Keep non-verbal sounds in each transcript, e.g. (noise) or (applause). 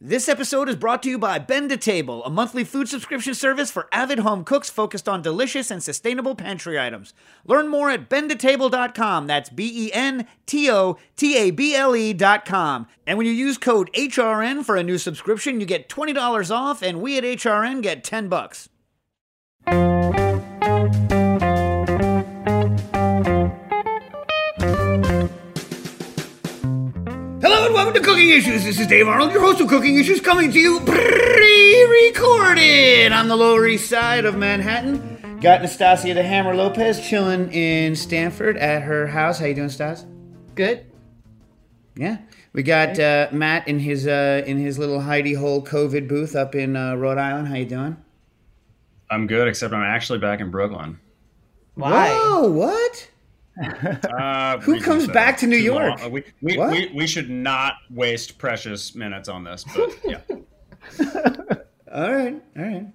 This episode is brought to you by Bento Table, a monthly food subscription service for avid home cooks focused on delicious and sustainable pantry items. Learn more at bentotable.com. That's B E N T O T A B L E.com. And when you use code HRN for a new subscription, you get $20 off, and we at HRN get 10 bucks. To Cooking Issues. This is Dave Arnold, your host of Cooking Issues, coming to you pre-recorded on the Lower East Side of Manhattan. Got Nastassia the Hammer Lopez chilling in Stanford at her house. How you doing, Stas? Good. Yeah. We got uh, Matt in his uh, in his little hidey hole COVID booth up in uh, Rhode Island. How you doing? I'm good, except I'm actually back in Brooklyn. Why? Whoa! What? Uh, Who comes that back to New too York? We, we, we, we should not waste precious minutes on this, but yeah. (laughs) All right, all right,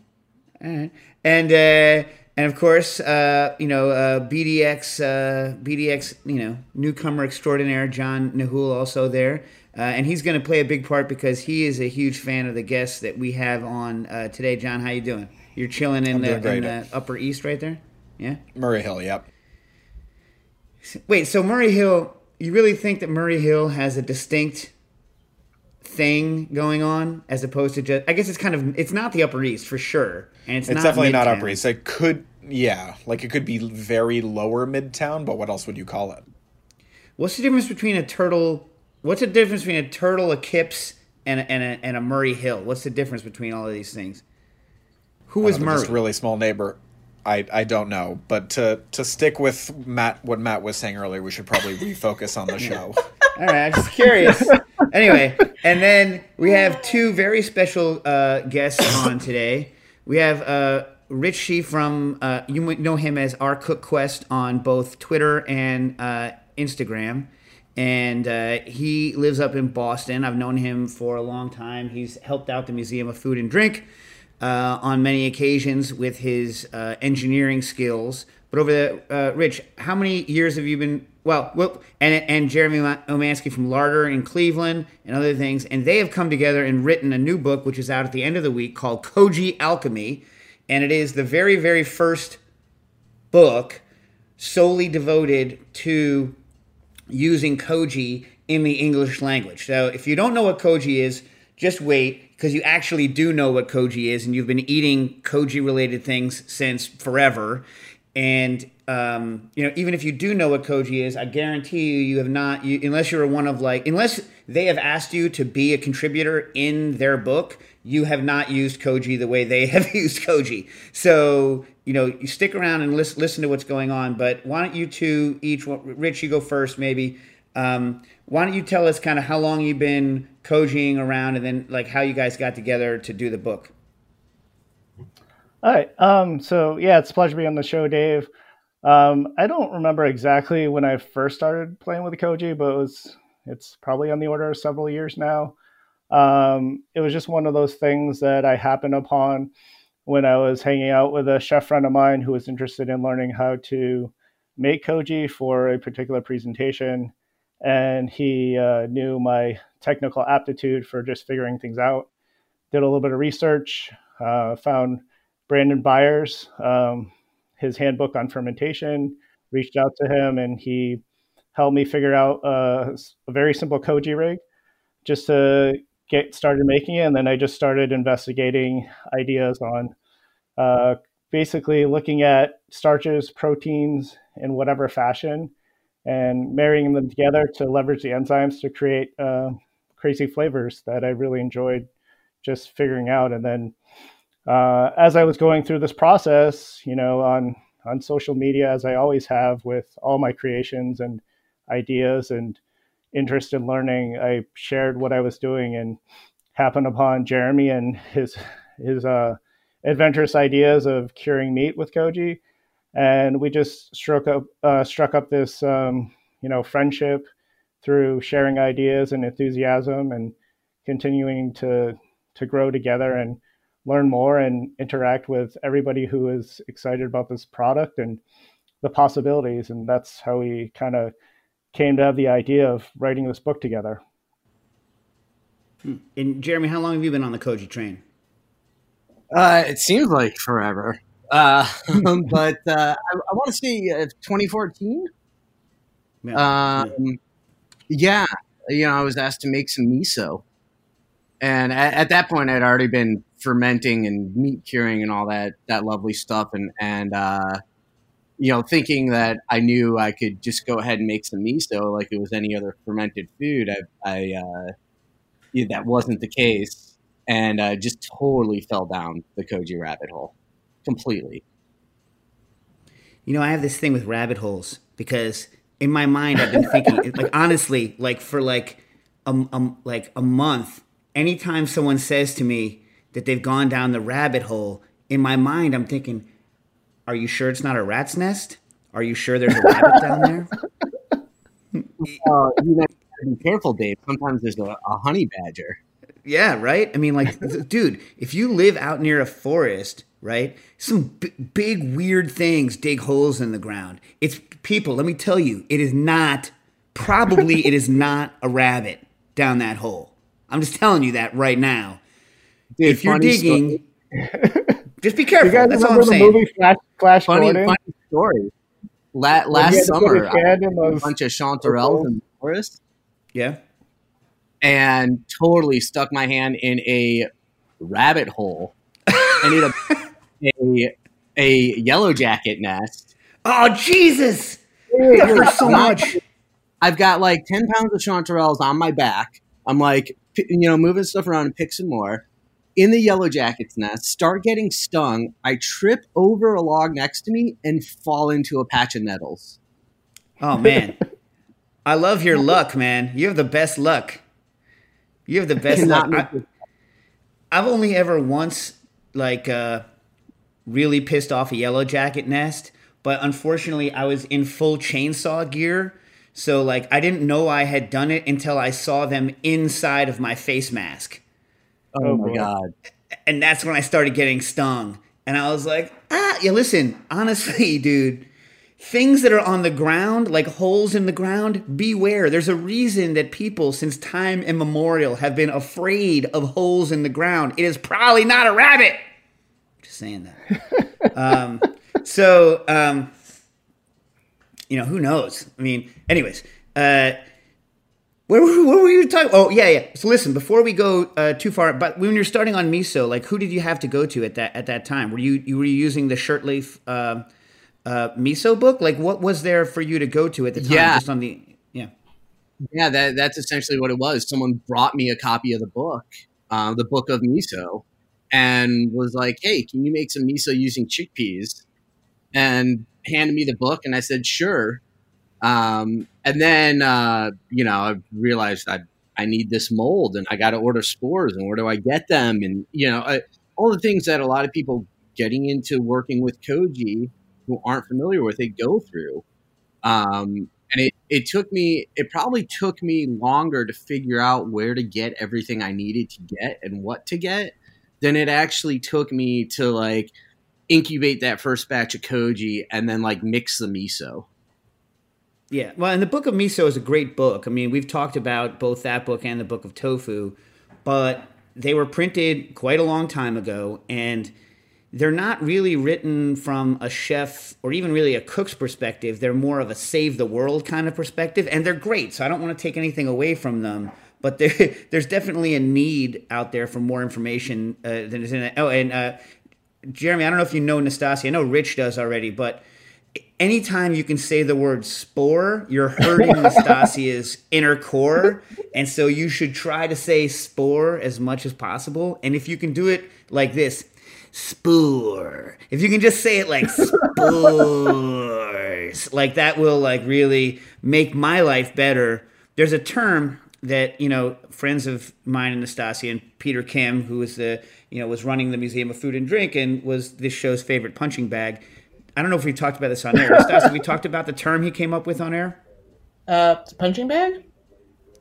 all right, and uh, and of course, uh, you know, uh, BDX, uh, BDX, you know, newcomer extraordinaire John Nahul also there, uh, and he's going to play a big part because he is a huge fan of the guests that we have on uh, today. John, how you doing? You're chilling in, I'm the, in the Upper East, right there. Yeah. Murray Hill, yep. Wait, so Murray Hill, you really think that Murray Hill has a distinct thing going on as opposed to just I guess it's kind of it's not the Upper East for sure. And it's, It's not definitely not Upper East. It could, yeah, like it could be very lower Midtown, but what else would you call it? What's the difference between a turtle what's the difference between a turtle, a kips, and a, and a, and a Murray Hill? What's the difference between all of these things? Who is Murray? Just really small neighbor. I, I don't know, but to to stick with Matt, what Matt was saying earlier, we should probably refocus on the show. (laughs) All right, I'm just curious. anyway, and then we have two very special uh, guests on today. We have uh, Rich Shih from, uh, you might know him as OurCookQuest on both Twitter and uh, Instagram. And uh, he lives up in Boston. I've known him for a long time. He's helped out the Museum of Food and Drink uh, on many occasions with his uh, engineering skills. But over the uh, Rich, how many years have you been? Well, well, and and Jeremy Ma- Umansky from Larder in Cleveland and other things, and they have come together and written a new book, which is out at the end of the week, called Koji Alchemy, and it is the very very first book solely devoted to using koji in the English language. So if you don't know what koji is, just wait because you actually do know what koji is, and you've been eating koji related things since forever. And um, you know, even if you do know what koji is, I guarantee you, you have not, you, unless you're one of like, unless they have asked you to be a contributor in their book, you have not used koji the way they (laughs) have used koji. So you know, you stick around and listen, listen to what's going on. But why don't you two each, Rich, you go first, maybe. Um, why don't you tell us kind of how long you've been coaching around, and then like how you guys got together to do the book? All right. Um, so yeah, it's a pleasure to be on the show, Dave. Um, I don't remember exactly when I first started playing with Koji, but it was it's probably on the order of several years now. Um, it was just one of those things that I happened upon when I was hanging out with a chef friend of mine who was interested in learning how to make koji for a particular presentation, and he uh, knew my technical aptitude for just figuring things out. Did a little bit of research, uh, found Branden Byers, um, his handbook on fermentation, reached out to him, and he helped me figure out uh, a very simple koji rig just to get started making it. And then I just started investigating ideas on uh, basically looking at starches, proteins in whatever fashion, and marrying them together to leverage the enzymes to create uh, crazy flavors that I really enjoyed just figuring out. And then uh, as I was going through this process, you know, on on social media, as I always have with all my creations and ideas and interest in learning, I shared what I was doing and happened upon Jeremy and his his uh, adventurous ideas of curing meat with koji, and we just struck up uh, struck up this um, you know friendship through sharing ideas and enthusiasm and continuing to to grow together and learn more and interact with everybody who is excited about this product and the possibilities. And that's how we kind of came to have the idea of writing this book together. Hmm. and jeremy how long have you been on the koji train? Uh, it seems like forever uh, (laughs) but uh, I, I want to say 2014 yeah. Um, yeah yeah, you know, I was asked to make some miso, and at, at, that point, I'd already been fermenting and meat curing and all that that lovely stuff, and and uh, you know, thinking that I knew I could just go ahead and make some miso like it was any other fermented food. I, I uh, yeah, that wasn't the case, and I just totally fell down the koji rabbit hole completely. You know, I have this thing with rabbit holes because in my mind I've been thinking like honestly like for like a, a, like a month anytime someone says to me that they've gone down the rabbit hole in my mind I'm thinking are you sure it's not a rat's nest? Are you sure there's a rabbit down there? (laughs) Uh, you know be careful Dave. Sometimes there's a, a honey badger. Yeah right? I mean like dude if you live out near a forest right? Some b- big weird things dig holes in the ground. It's people, let me tell you, it is not probably it is not a rabbit down that hole. I'm just telling you that right now. Dude, if you're digging, (laughs) just be careful. That's all I'm saying. Movie Flash, Flash funny, funny story. La- last summer, I had a bunch of chanterelles in the forest. Yeah, and totally stuck my hand in a rabbit hole. I need a (laughs) a a yellow jacket nest. Oh Jesus! That hurts so much. I've got like ten pounds of chanterelles on my back. I'm like, you know, moving stuff around and pick some more. In the yellow jacket's nest, start getting stung. I trip over a log next to me and fall into a patch of nettles. Oh man, (laughs) I love your luck, man. You have the best luck. You have the best luck. I, have only ever once like uh, really pissed off a yellow jacket nest. But unfortunately, I was in full chainsaw gear. So, like, I didn't know I had done it until I saw them inside of my face mask. Oh, oh my God. And that's when I started getting stung. And I was like, ah, yeah, listen, honestly, (laughs) dude, things that are on the ground, like holes in the ground, beware. There's a reason that people, since time immemorial, have been afraid of holes in the ground. It is probably not a rabbit. Saying that. um, so, um, you know, who knows? I mean, anyways, uh, where, where were you talking? Oh, yeah, yeah. So listen, before we go uh, too far, but when you're starting on miso, like, who did you have to go to at that at that time? Were you you were you using the Shurtleff uh, uh, miso book? Like, what was there for you to go to at the time? Yeah. Just on the yeah. Yeah, that, that's essentially what it was. Someone brought me a copy of the book, uh, the book of miso, and was like, "Hey, can you make some miso using chickpeas?" And handed me the book, and I said, "Sure." Um, and then uh, you know, I realized I I need this mold, and I got to order spores, and where do I get them? And you know, I, all the things that a lot of people getting into working with koji who aren't familiar with it go through. Um, and it, it took me it probably took me longer to figure out where to get everything i needed to get and what to get then it actually took me to like incubate that first batch of koji and then like mix the miso. Yeah, well, and the Book of Miso is a great book. I mean, we've talked about both that book and the Book of Tofu, but they were printed quite a long time ago, and they're not really written from a chef or even really a cook's perspective. They're more of a save the world kind of perspective, and they're great. So I don't want to take anything away from them. But there, (laughs) there's definitely a need out there for more information uh, than is in it. Oh, and uh, Jeremy, I don't know if you know Nastassia. I know Rich does already, but anytime you can say the word spore, you're hurting (laughs) Nastassia's inner core. And so you should try to say spore as much as possible. And if you can do it like this, spore. If you can just say it like spores, like that will like really make my life better. There's a term that, you know, friends of mine and Nastassia and Peter Kim, who was the, you know, was running the Museum of Food and Drink and was this show's favorite punching bag I don't know if we talked about this on air. (laughs) Stas, we talked about the term he came up with on air? Uh, punching bag?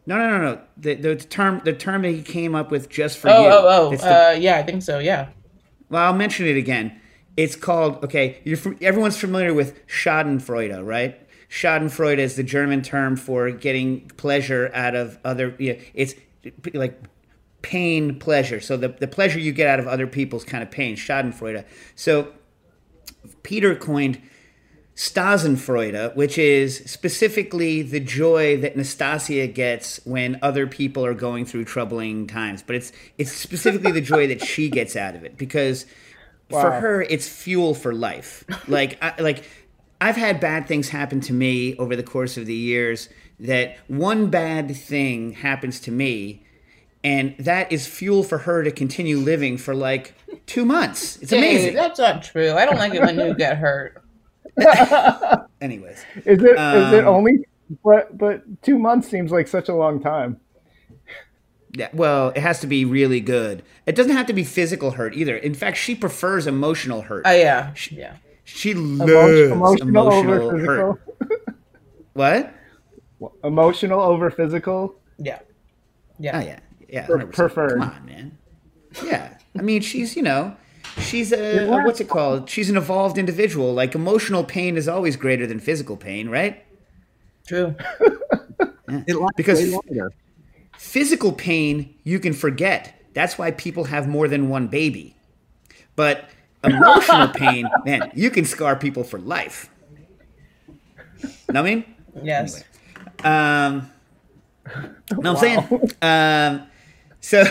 No, no, no, no. The, the term the term that he came up with just for oh, you. Oh, oh, the- Uh, yeah, I think so. Yeah. well, I'll mention it again. It's called okay. You're everyone's familiar with Schadenfreude, right? Schadenfreude is the German term for getting pleasure out of other. Yeah, it's like pain pleasure. So the the pleasure you get out of other people's kind of pain, Schadenfreude. So Peter coined Stasenfreude, which is specifically the joy that Nastassia gets when other people are going through troubling times. But it's it's specifically the joy that she gets out of it because (laughs) for her it's fuel for life. Like I, like I've had bad things happen to me over the course of the years that one bad thing happens to me and that is fuel for her to continue living for like 2 months. It's Hey, amazing. that's not true. I don't like it when you get hurt. (laughs) Anyways, Is it? Is it Um, only? But but two months seems like such a long time. Yeah, well, it has to be really good. It doesn't have to be physical hurt either. In fact, she prefers emotional hurt. Oh yeah, yeah. She loves emotional, emotional over physical. (laughs) What? Emotional over physical. Yeah. Oh Yeah. yeah, yeah. 100%. preferred. Come on, man. Yeah, I mean, she's you know, she's a, a what's it called? She's an evolved individual. Like emotional pain is always greater than physical pain, right? True. (laughs) It lasts Because- longer. Physical pain you can forget. That's why people have more than one baby. But emotional pain, man, you can scar people for life. Know what I mean? Yes. Um, no, I'm saying. Um, so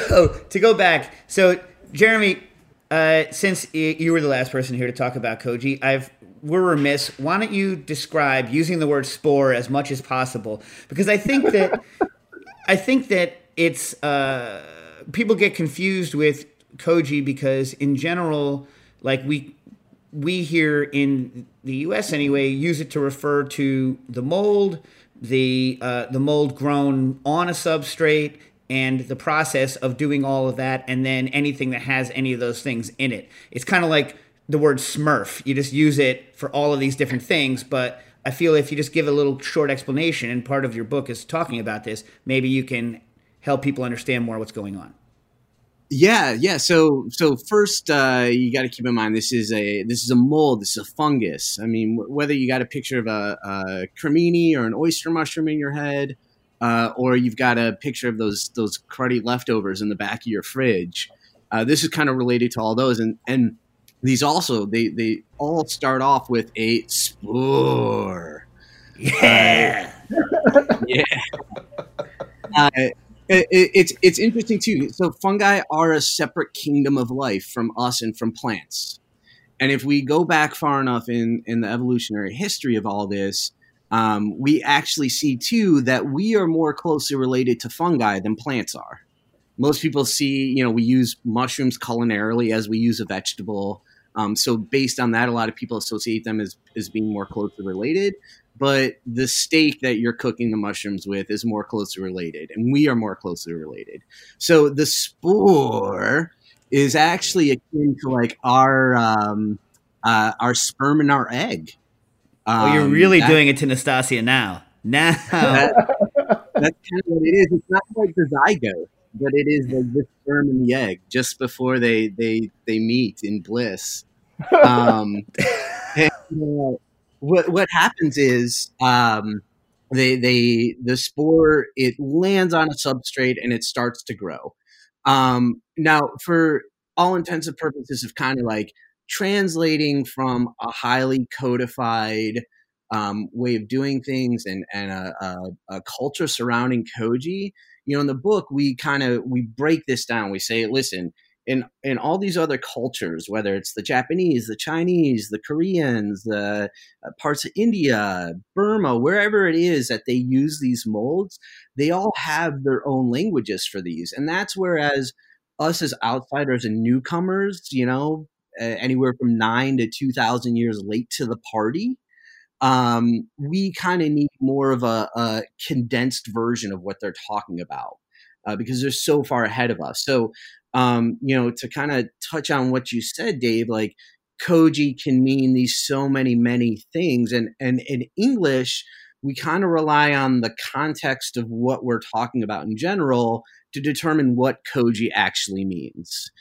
(laughs) to go back, so Jeremy, uh, since you were the last person here to talk about Koji, I've we're remiss. Why don't you describe using the word spore as much as possible? Because I think that I think that it's uh, people get confused with Koji because in general, like we we here in the U.S. anyway use it to refer to the mold, the uh, the mold grown on a substrate, and the process of doing all of that, and then anything that has any of those things in it. It's kind of like the word Smurf. You just use it for all of these different things, but I feel if you just give a little short explanation, and part of your book is talking about this, maybe you can help people understand more what's going on. Yeah, yeah. So, so first, uh, you got to keep in mind this is a this is a mold. This is a fungus. I mean, wh- whether you got a picture of a, a cremini or an oyster mushroom in your head, uh, or you've got a picture of those those cruddy leftovers in the back of your fridge, uh, this is kind of related to all those. And and these also they they all start off with a spore. Yeah. (laughs) yeah. (laughs) It- it's it's interesting too. So fungi are a separate kingdom of life from us and from plants. And if we go back far enough in in the evolutionary history of all this, um, we actually see too that we are more closely related to fungi than plants are. Most people see, you know, we use mushrooms culinarily as we use a vegetable. Um, so based on that, a lot of people associate them as as being more closely related but the steak that you're cooking the mushrooms with is more closely related, and we are more closely related. So the spore is actually akin to like our um, uh, our sperm and our egg. Oh, you're Um, really that- doing it to Nastassia now. Now. (laughs) that- that's kind of what it is. It's not like the zygote, but it is like the sperm and the egg just before they they they meet in bliss. Um, (laughs) and, uh, what what happens is um, they they the spore it lands on a substrate and it starts to grow. Um, now, for all intents and purposes of kind of like translating from a highly codified um, way of doing things and and a, a, a culture surrounding koji. You know, in the book, we kind of we break this down. We say, listen, in in all these other cultures, whether it's the Japanese, the Chinese, the Koreans, the uh, parts of India, Burma, wherever it is that they use these molds, they all have their own languages for these, and that's whereas us as outsiders and newcomers, you know, anywhere from nine to two thousand years late to the party, um, we kind of need more of a, a, condensed version of what they're talking about uh, because they're so far ahead of us. So, um, you know, to kind of touch on what you said, Dave, like koji can mean these so many, many things. And, and in English, we kind of rely on the context of what we're talking about in general to determine what koji actually means.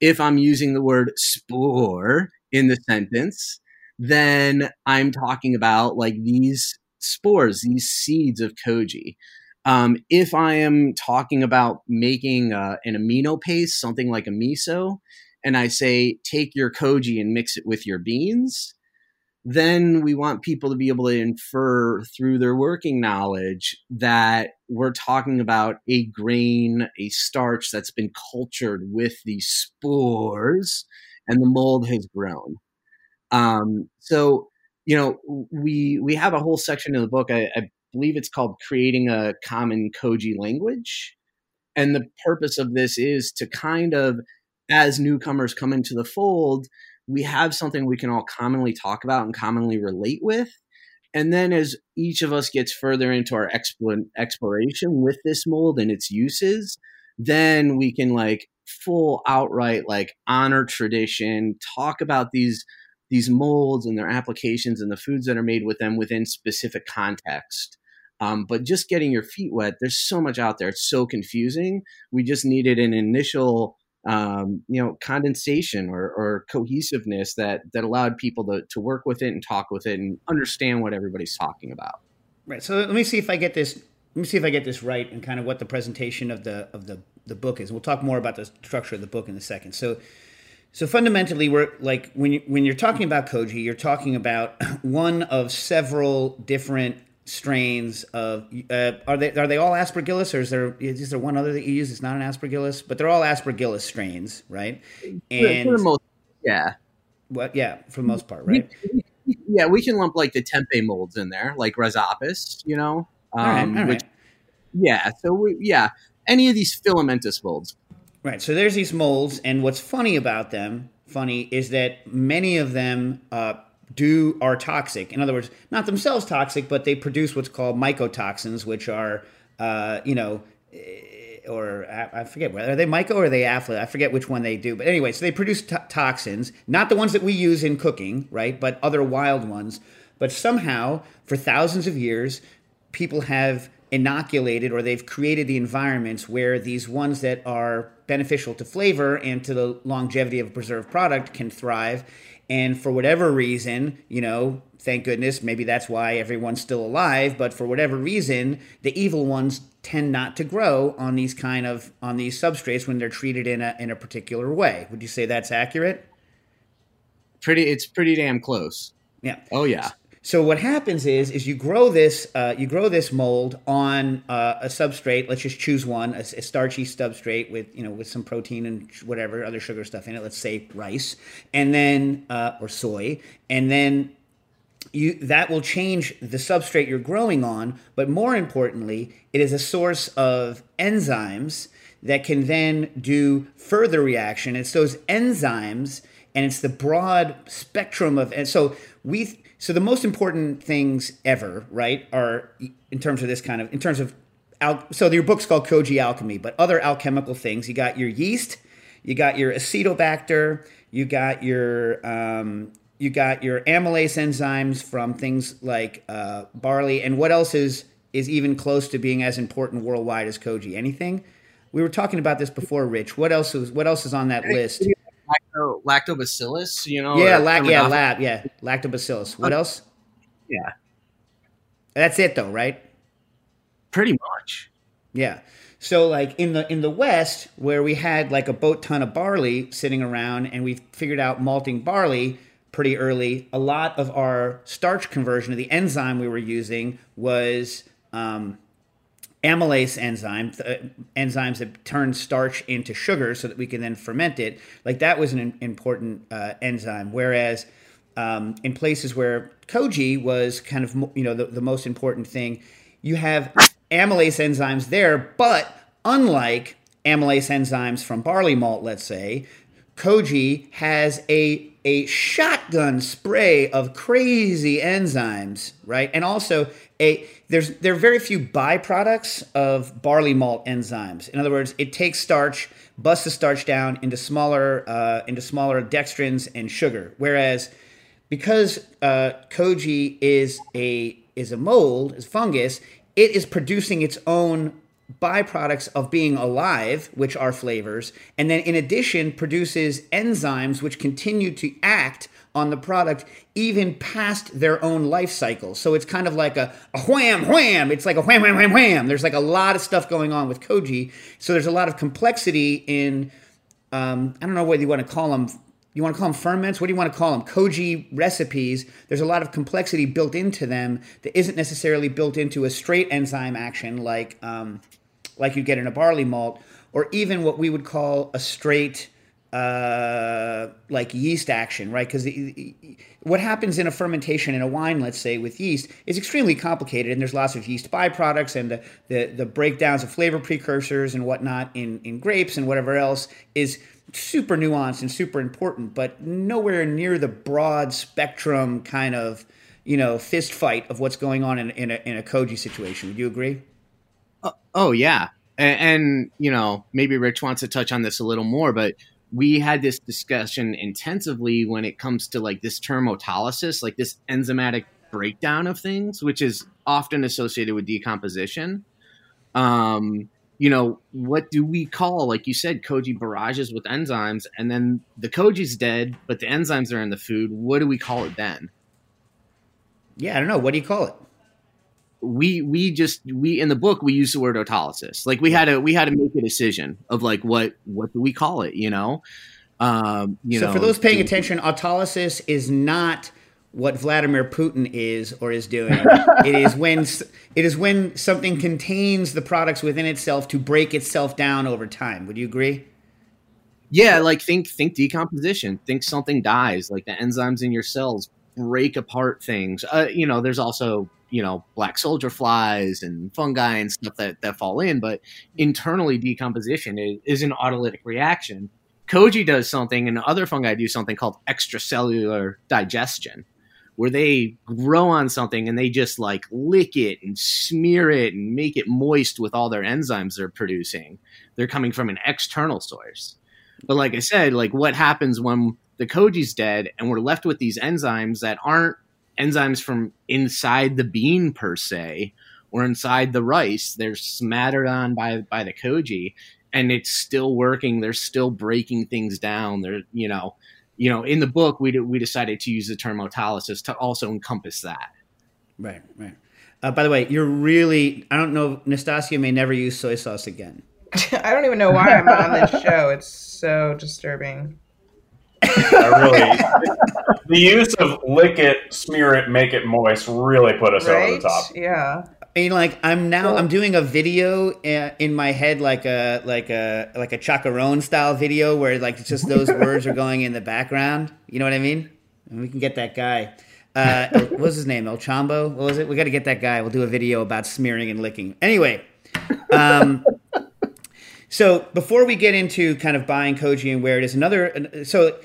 If I'm using the word spore in the sentence, then I'm talking about like these spores, these seeds of koji. Um, if I am talking about making uh, an amino paste, something like a miso, and I say take your koji and mix it with your beans, then we want people to be able to infer through their working knowledge that we're talking about a grain, a starch that's been cultured with these spores and the mold has grown. Um, so, you know, we we have a whole section in the book. I, I believe it's called "Creating a Common Koji Language," and the purpose of this is to kind of, as newcomers come into the fold, we have something we can all commonly talk about and commonly relate with. And then, as each of us gets further into our exploration with this mold and its uses, then we can like full outright like honor tradition, talk about these these molds and their applications and the foods that are made with them within specific context. Um, but just getting your feet wet, there's so much out there. It's so confusing. We just needed an initial, um, you know, condensation or, or, cohesiveness that that allowed people to to work with it and talk with it and understand what everybody's talking about. Right. So let me see if I get this. Let me see if I get this right and kind of what the presentation of the of the the book is. We'll talk more about the structure of the book in a second. So so fundamentally, we're like when you when you're talking about koji, you're talking about (clears throat) one of several different strains of. Uh, are they are they all aspergillus, or is there is there one other that you use? It's not an aspergillus, but they're all aspergillus strains, right? And for the most, yeah, what? Yeah, for the most part, right? yeah, we can lump like the tempeh molds in there, like rhizopus, you know. Um, all right, all right. Which, yeah, so we, yeah, any of these filamentous molds, Right. So there's these molds, and what's funny about them, funny, is that many of them uh, do are toxic. In other words, not themselves toxic, but they produce what's called mycotoxins, which are, uh, you know, eh, or I forget are they myco or they affluent? I forget which one they do. But anyway, so they produce to- toxins, not the ones that we use in cooking, right? But other wild ones. But somehow, for thousands of years, people have inoculated or they've created the environments where these ones that are beneficial to flavor and to the longevity of a preserved product can thrive. And for whatever reason, you know, thank goodness, maybe that's why everyone's still alive, but for whatever reason, the evil ones tend not to grow on these kind of on these substrates when they're treated in a in a particular way. Would you say that's accurate? Pretty it's pretty damn close. Yeah. Oh yeah. So what happens is is you grow this uh, you grow this mold on uh, a substrate. Let's just choose one, a, a, starchy substrate with you know with some protein and whatever other sugar stuff in it. Let's say rice, and then uh, or soy, and then you that will change the substrate you're growing on. But more importantly, it is a source of enzymes that can then do further reaction. It's those enzymes and it's the broad spectrum of and so we so the most important things ever, right, are in terms of this kind of in terms of al- so your book's called Koji Alchemy, but other alchemical things. You got your yeast, you got your acetobacter, you got your um, you got your amylase enzymes from things like uh, barley, and what else is is even close to being as important worldwide as koji? Anything? We were talking about this before, Rich. What else is what else is on that list? Lacto, lactobacillus, you know? Yeah, la- yeah, lab, yeah, lactobacillus. What else? Yeah. That's it, though, right? Pretty much. Yeah. So like in the in the West, where we had like a boat ton of barley sitting around, and we figured out malting barley pretty early. A lot of our starch conversion of the enzyme we were using was um, amylase enzyme, uh, enzymes that turn starch into sugar so that we can then ferment it. Like that was an important uh, enzyme. Whereas um, in places where koji was kind of you know the, the most important thing, you have amylase enzymes there, but unlike amylase enzymes from barley malt, let's say, koji has a a shotgun spray of crazy enzymes, right? And also a there's there are very few byproducts of barley malt enzymes. In other words, it takes starch, busts the starch down into smaller uh, into smaller dextrins and sugar. Whereas because uh, koji is a is a mold, is fungus, it is producing its own byproducts of being alive, which are flavors, and then in addition produces enzymes which continue to act on the product even past their own life cycle. So it's kind of like a, a wham wham. It's like a wham wham wham wham. There's like a lot of stuff going on with koji. So there's a lot of complexity in um, I don't know what you want to call them. You want to call them ferments? What do you want to call them? Koji recipes. There's a lot of complexity built into them that isn't necessarily built into a straight enzyme action like um, like you get in a barley malt, or even what we would call a straight uh, like yeast action, right? Because what happens in a fermentation in a wine, let's say with yeast, is extremely complicated, and there's lots of yeast byproducts and the, the, the breakdowns of flavor precursors and whatnot in, in grapes and whatever else is super nuanced and super important, but nowhere near the broad spectrum kind of you know fist fight of what's going on in, in, a, in a koji situation. Would you agree? Uh, oh yeah, and, and you know maybe Rich wants to touch on this a little more, but we had this discussion intensively when it comes to like this term autolysis, like this enzymatic breakdown of things, which is often associated with decomposition. Um, you know, what do we call, like you said, koji barrages with enzymes, and then the koji's dead, but the enzymes are in the food. What do we call it then? Yeah, I don't know. What do you call it? We we just we in the book we use the word autolysis like we had to we had to make a decision of like what what do we call it you know um you so know for those paying attention autolysis is not what Vladimir Putin is or is doing. (laughs) it is when it is when something contains the products within itself to break itself down over time. Would you agree? Yeah, like think think decomposition. Think something dies, like the enzymes in your cells break apart things. Uh, you know, there's also you know black soldier flies and fungi and stuff that that fall in but internally decomposition is, is an autolytic reaction. Koji does something and other fungi do something called extracellular digestion where they grow on something and they just like lick it and smear it and make it moist with all their enzymes they're producing. They're coming from an external source. But like i said like what happens when the koji's dead and we're left with these enzymes that aren't enzymes from inside the bean per se or inside the rice. They're smattered on by by the koji, and it's still working. They're still breaking things down. They're you know, you know, in the book we we decided to use the term autolysis to also encompass that. Right, right. Uh, by the way, you're really I don't know. Nastassia may never use soy sauce again. (laughs) I don't even know why I'm on this show. It's so disturbing. I really, the use of lick it, smear it, make it moist really put us right? over the top. Yeah. I mean, like I'm now I'm doing a video uh, in my head, like a like a like a chacarone style video, where like it's just those (laughs) words are going in the background. You know what I mean? And we can get that guy. Uh, what was his name? El Chombo? What was it? We got to get that guy. We'll do a video about smearing and licking. Anyway, um, so before we get into kind of buying koji and where it is, another so,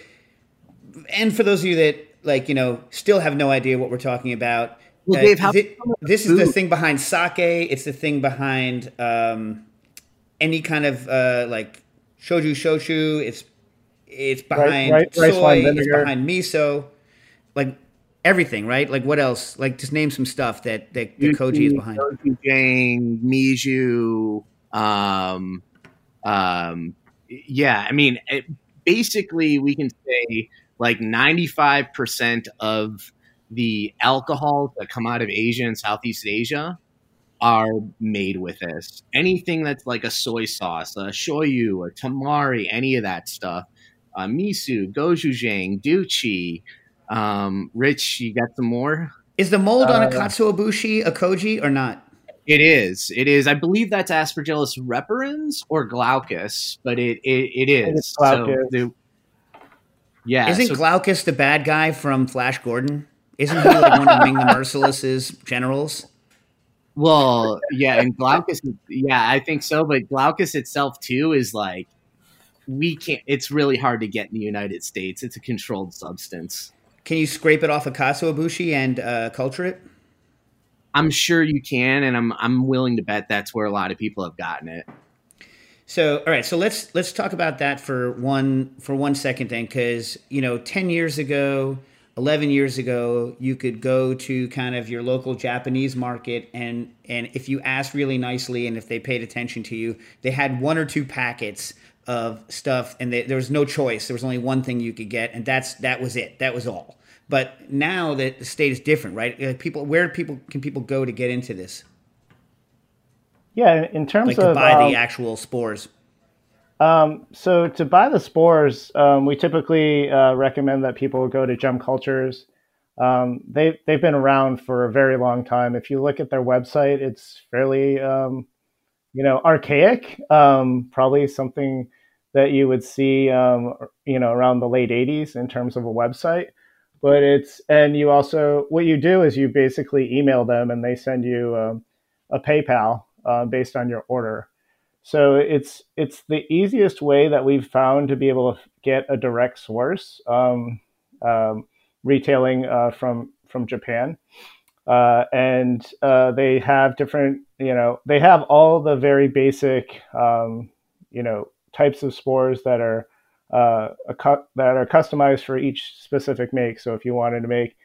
and for those of you that like you know still have no idea what we're talking about. Well, uh, Dave, thi- this is the thing behind sake. It's the thing behind um, any kind of uh, like shoju shochu. It's it's behind right- rice soy. It's behind miso. Like everything, right? Like what else? Like just name some stuff that that the koji is behind. Gochujang, Miju, um, um, yeah. I mean, it, basically, we can say like ninety-five percent of the alcohols that come out of Asia and Southeast Asia are made with this. Anything that's like a soy sauce, a shoyu, a tamari, any of that stuff, uh, miso, gochujang, douchi. Um, Rich, you got some more? Is the mold on a Uh, katsuobushi a koji or not? It is. It is. I believe that's Aspergillus repens or glaucus, but it it, it is. it's glaucus. the- yeah. Isn't so- Glaucus the bad guy from Flash Gordon? Isn't he like one of Ming the (laughs) Merciless's generals? well, yeah, and glaucus. Yeah, I think so. But glaucus itself too is like we can't. It's really hard to get in the United States. It's a controlled substance. Can you scrape it off a katsuobushi and uh, culture it? I'm sure you can, and I'm I'm willing to bet that's where a lot of people have gotten it. So, all right, so let's let's talk about that for one for one second then, because you know, ten years ago, eleven years ago, you could go to kind of your local Japanese market, and and if you asked really nicely, and if they paid attention to you, they had one or two packets of stuff, and they, there was no choice. There was only one thing you could get, and that's that was it. That was all. But now that the state is different, right? People, where people can people go to get into this? Yeah, in terms Like to of buy um, the actual spores. Um, so to buy the spores, um, we typically uh, recommend that people go to Gem Cultures. Um, they they've been around for a very long time. If you look at their website, it's fairly um, you know archaic. Um, probably something that you would see um, you know around the late '80s in terms of a website. But it's and you also what you do is you basically email them and they send you um, a PayPal uh, based on your order. So it's it's the easiest way that we've found to be able to get a direct source um, um, retailing uh, from from Japan, uh, and uh, they have different you know they have all the very basic um, you know types of spores that are uh, cu- that are customized for each specific make. So if you wanted to make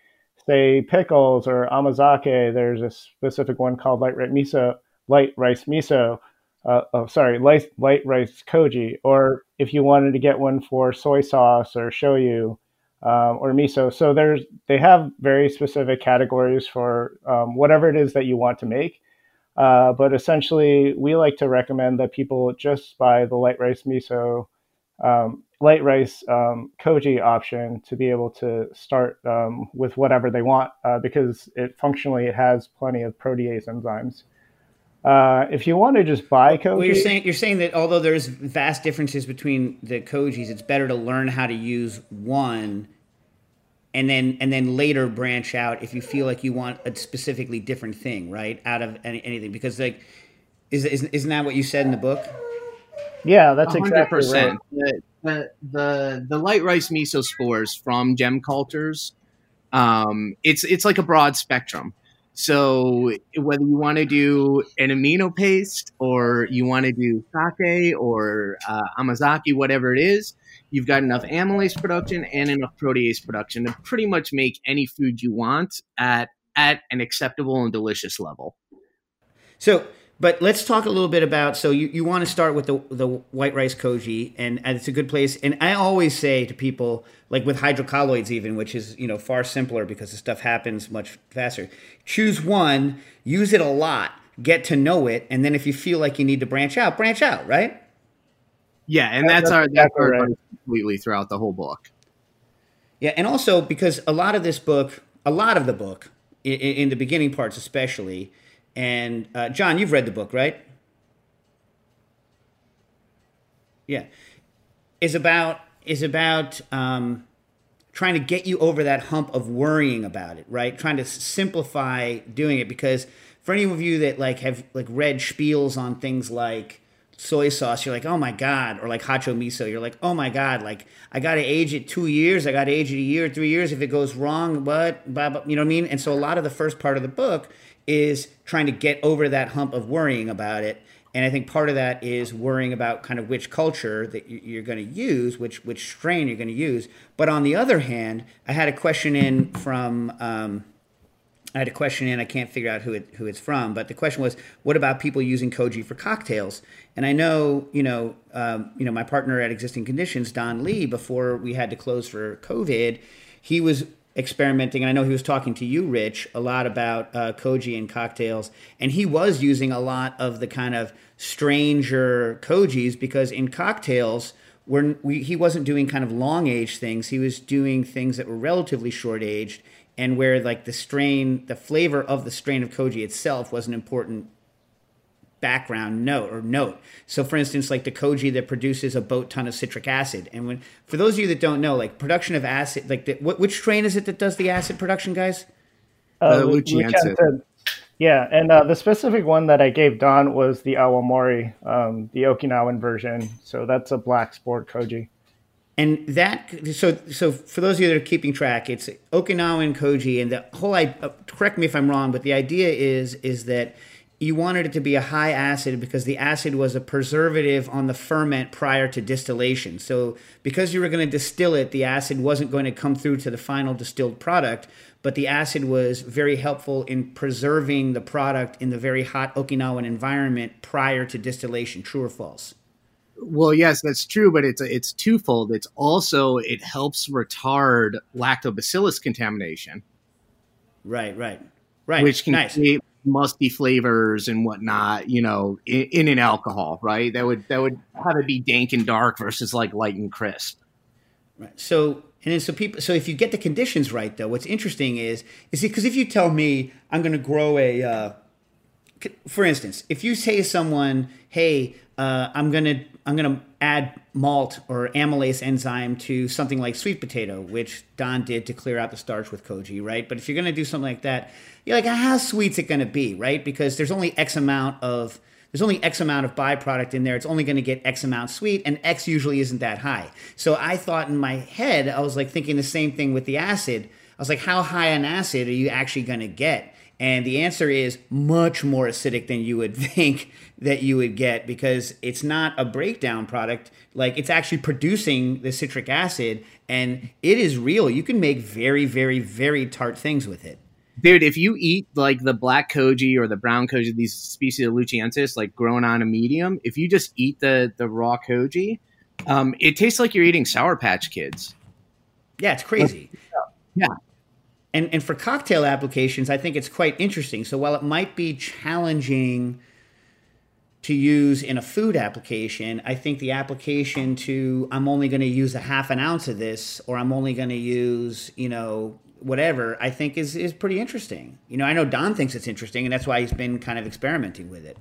say pickles or amazake, there's a specific one called light rice miso, light rice miso uh, oh, sorry, light, light rice koji, or if you wanted to get one for soy sauce or shoyu um, or miso. So there's they have very specific categories for um, whatever it is that you want to make. Uh, but essentially, we like to recommend that people just buy the light rice miso, um, light rice um, koji option to be able to start um, with whatever they want uh, because it functionally it has plenty of protease enzymes. Uh, if you want to just buy koji, Well, you're saying you're saying that although there's vast differences between the kojis, it's better to learn how to use one, and then and then later branch out if you feel like you want a specifically different thing, right? Out of any, anything, because like, is, is isn't that what you said in the book? yeah, that's hundred exactly right. The, the the light rice miso spores from Gem Cultures, um, it's it's like a broad spectrum. So whether you want to do an amino paste or you want to do sake or uh, amazaki, whatever it is, you've got enough amylase production and enough protease production to pretty much make any food you want at at an acceptable and delicious level. So, but let's talk a little bit about. So, you, you want to start with the the white rice koji, and, and it's a good place. And I always say to people, like with hydrocolloids, even which is you know far simpler because the stuff happens much faster. Choose one, use it a lot, get to know it, and then if you feel like you need to branch out, branch out. Right? Yeah, and that's, that's our that's our right. completely throughout the whole book. Yeah, and also because a lot of this book, a lot of the book, in, in the beginning parts especially, and uh, John, you've read the book, right? Yeah, is about is about um, trying to get you over that hump of worrying about it, right? Trying to simplify doing it because for any of you that like have like read spiels on things like soy sauce, you're like, oh my god, or like hacho miso, you're like, oh my god, like I gotta age it two years, I gotta age it a year, three years. If it goes wrong, what, blah, blah, you know what I mean? And so a lot of the first part of the book is trying to get over that hump of worrying about it. And I think part of that is worrying about kind of which culture that you- you're going to use, which which strain you're going to use. But on the other hand, I had a question in from um, I had a question in. I can't figure out who it who it's from, but the question was, what about people using koji for cocktails? And I know, you know, um, you know, my partner at Existing Conditions, Don Lee, before we had to close for COVID, he was experimenting, and I know he was talking to you, Rich, a lot about uh, koji and cocktails, and he was using a lot of the kind of stranger kojis because in cocktails, where we, he wasn't doing kind of long age things, he was doing things that were relatively short aged, and where like the strain, the flavor of the strain of koji itself was an important background note or note. So for instance, like the koji that produces a boat ton of citric acid. And when for those of you that don't know, like production of acid, like the, what, which strain is it that does the acid production, guys? Uh, Uh, Lu- Luchuensis. Luchuensis. Yeah, and uh, the specific one that I gave Don was the Awamori, um, the Okinawan version. So that's a black sport koji. And that so so for those of you that are keeping track, it's Okinawan koji, and the whole. I uh, correct me if I'm wrong, but the idea is is that you wanted it to be a high acid because the acid was a preservative on the ferment prior to distillation. So because you were going to distill it, the acid wasn't going to come through to the final distilled product, but the acid was very helpful in preserving the product in the very hot Okinawan environment prior to distillation. True or false? Well, yes, that's true, but it's it's twofold. It's also it helps retard lactobacillus contamination, Right, right, right. which can nice. create musty flavors and whatnot. You know, in, in an alcohol, right? That would that would have it be dank and dark versus like light and crisp. Right. So and then so people so if you get the conditions right though, what's interesting is is because if you tell me I'm going to grow a, uh, for instance, if you say to someone, hey, uh, I'm gonna I'm gonna add malt or amylase enzyme to something like sweet potato, which Don did to clear out the starch with koji, right? But if you're gonna do something like that, you're like, how sweet's it gonna be, right? Because there's only X amount of there's only X amount of byproduct in there. It's only going to get X amount sweet, and X usually isn't that high. So I thought in my head, I was like thinking the same thing with the acid. I was like, how high an acid are you actually going to get? And the answer is much more acidic than you would (laughs) think that you would get because it's not a breakdown product. Like it's actually producing the citric acid, and it is real. You can make very, very, very tart things with it. Dude, if you eat like the black koji or the brown koji, these species of Luchuensis, like grown on a medium, if you just eat the the raw koji, um, it tastes like you're eating Sour Patch Kids. Yeah, it's crazy. Yeah. And and for cocktail applications, I think it's quite interesting. So while it might be challenging to use in a food application, I think the application to I'm only going to use a half an ounce of this, or I'm only going to use you know whatever, I think is is pretty interesting. You know, I know Don thinks it's interesting, and that's why he's been kind of experimenting with it.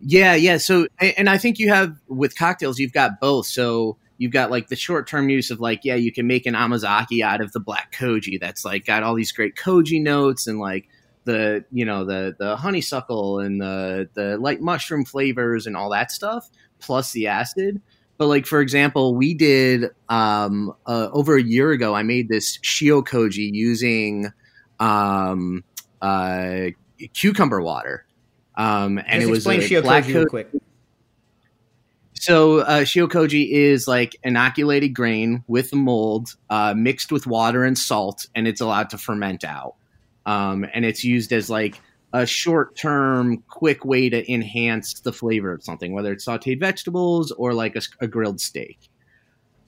Yeah, yeah. So, and I think you have with cocktails, you've got both. So you've got like the short term use of like, yeah, you can make an amazake out of the black koji. That's like got all these great koji notes and like the you know the the honeysuckle and the the light mushroom flavors and all that stuff, plus the acid. But like for example, we did um, uh, over a year ago. I made this shio koji using um, uh, cucumber water. Um, and Just it was explain a Shio black Koji real quick. So uh, shiokoji is like inoculated grain with mold uh, mixed with water and salt, and it's allowed to ferment out. Um, and it's used as like a short-term, quick way to enhance the flavor of something, whether it's sautéed vegetables or like a, a grilled steak.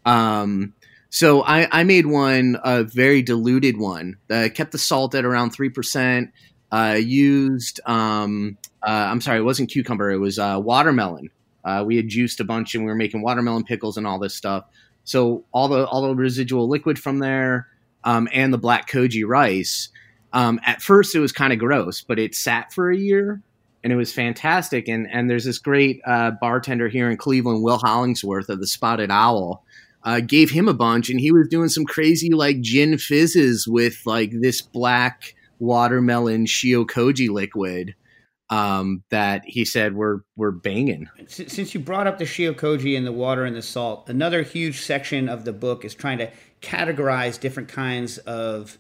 Um, so I, I made one, a very diluted one. Uh, kept the salt at around three percent. Uh, used, um, uh, I'm sorry, it wasn't cucumber. It was uh, watermelon. Uh, we had juiced a bunch and we were making watermelon pickles and all this stuff. So all the all the residual liquid from there um, and the black koji rice. Um, at first, it was kind of gross, but it sat for a year and it was fantastic. And and there's this great uh, bartender here in Cleveland, Will Hollingsworth of the Spotted Owl. Uh, gave him a bunch, and he was doing some crazy like gin fizzes with like this black watermelon shio koji liquid um, that he said were were banging. Since you brought up the shiokoji and the water and the salt, another huge section of the book is trying to categorize different kinds of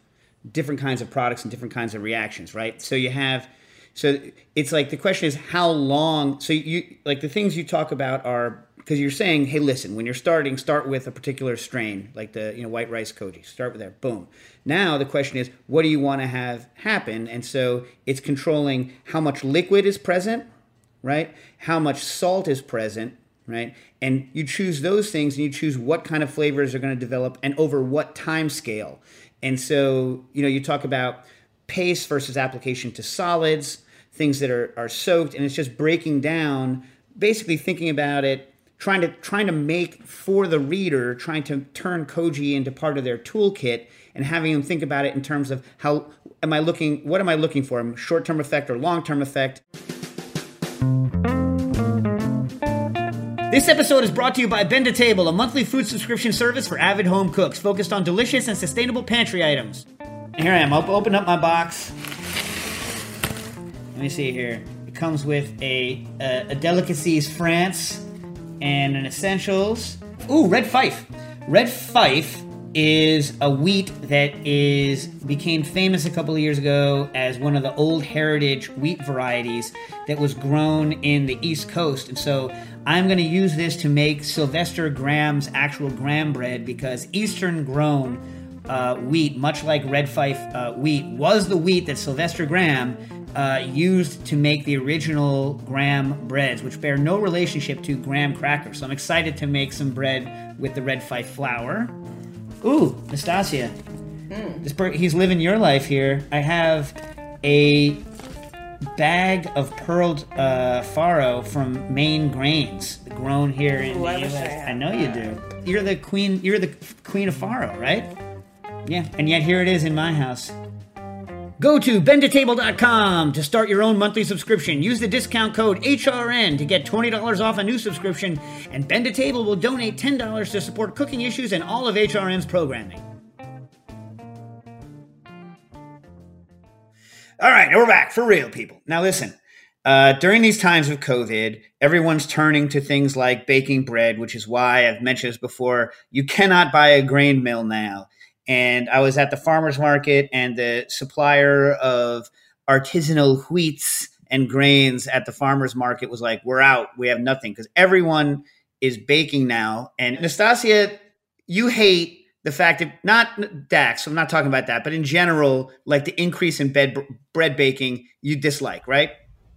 different kinds of products and different kinds of reactions, right? So you have so it's like the question is how long so you like the things you talk about are because you're saying, hey, listen, when you're starting, start with a particular strain, like the you know white rice koji. Start with that. Boom. Now the question is, what do you want to have happen? And so it's controlling how much liquid is present, right? How much salt is present, right? And you choose those things, and you choose what kind of flavors are going to develop and over what time scale. And so, you know, you talk about paste versus application to solids, things that are, are soaked, and it's just breaking down, basically thinking about it, trying to trying to make for the reader, trying to turn Koji into part of their toolkit and having them think about it in terms of how am I looking what am I looking for? Short term effect or long term effect? This episode is brought to you by Bento Table, a monthly food subscription service for avid home cooks focused on delicious and sustainable pantry items. Here I am. I'll open up my box. Let me see here. It comes with a, a, a delicacies France and an essentials. Ooh, red fife. Red fife is a wheat that is became famous a couple of years ago as one of the old heritage wheat varieties that was grown in the East Coast. And so I'm going to use this to make Sylvester Graham's actual graham bread because Eastern grown uh, wheat, much like red fife uh, wheat, was the wheat that Sylvester Graham uh, used to make the original graham breads, which bear no relationship to graham crackers. So I'm excited to make some bread with the red fife flour. Ooh, Nastassia. This per- he's living your life here. I have a bag of pearled uh, farro from Maine Grains, grown here in Ooh, the I U.S. I know you do. You're the queen. You're the queen of farro, right? Yeah, and yet here it is in my house. Go to bentotable.com to start your own monthly subscription. Use the discount code HRN to get $20 off a new subscription, and Bento Table will donate $10 to support cooking issues and all of HRN's programming. All right, now we're back for real, people. Now, listen. Uh, during these times of COVID, everyone's turning to things like baking bread, which is why I've mentioned this before. You cannot buy a grain mill now. And I was at the farmer's market, and the supplier of artisanal wheats and grains at the farmer's market was like, We're out. We have nothing because everyone is baking now. And Nastassia, you hate the fact that not Dax, I'm not talking about that, but in general, like the increase in bed, bread baking, you dislike, right?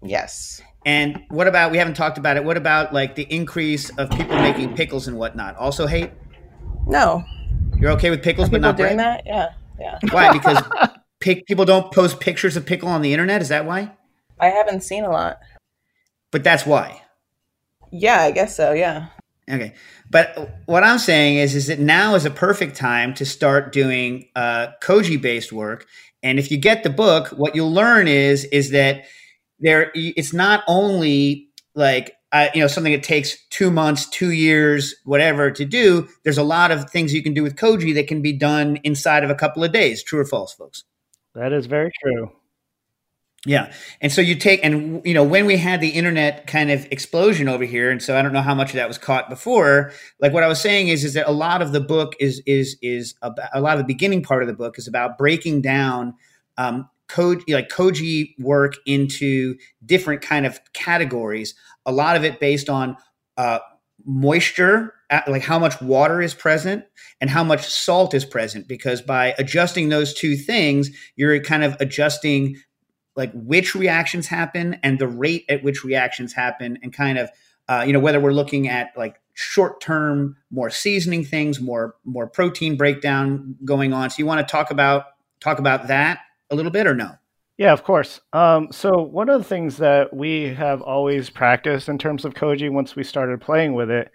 Yes. And what about, we haven't talked about it, what about like the increase of people making pickles and whatnot? Also hate? No. You're okay with pickles, Are but not doing bread? that? Yeah. Yeah. Why? (laughs) Because pick, people don't post pictures of pickle on the internet? Is that why? I haven't seen a lot. But that's why. Yeah, I guess so. Yeah. Okay, but what I'm saying is, is that now is a perfect time to start doing uh, Koji-based work. And if you get the book, what you'll learn is, is that there, it's not only like uh, you know something that takes two months, two years, whatever to do. There's a lot of things you can do with Koji that can be done inside of a couple of days. True or false, folks? That is very true. Yeah. And so you take, and you know, when we had the internet kind of explosion over here, and so I don't know how much of that was caught before. Like what I was saying is, is that a lot of the book is is is about, a lot of the beginning part of the book is about breaking down um, code like Koji work into different kind of categories. A lot of it based on uh, moisture, like how much water is present and how much salt is present. Because by adjusting those two things, you're kind of adjusting like which reactions happen and the rate at which reactions happen and kind of uh, you know whether we're looking at like short term more seasoning things more more protein breakdown going on so you want to talk about talk about that a little bit or no Yeah, of course. Um, so one of the things that we have always practiced in terms of Koji once we started playing with it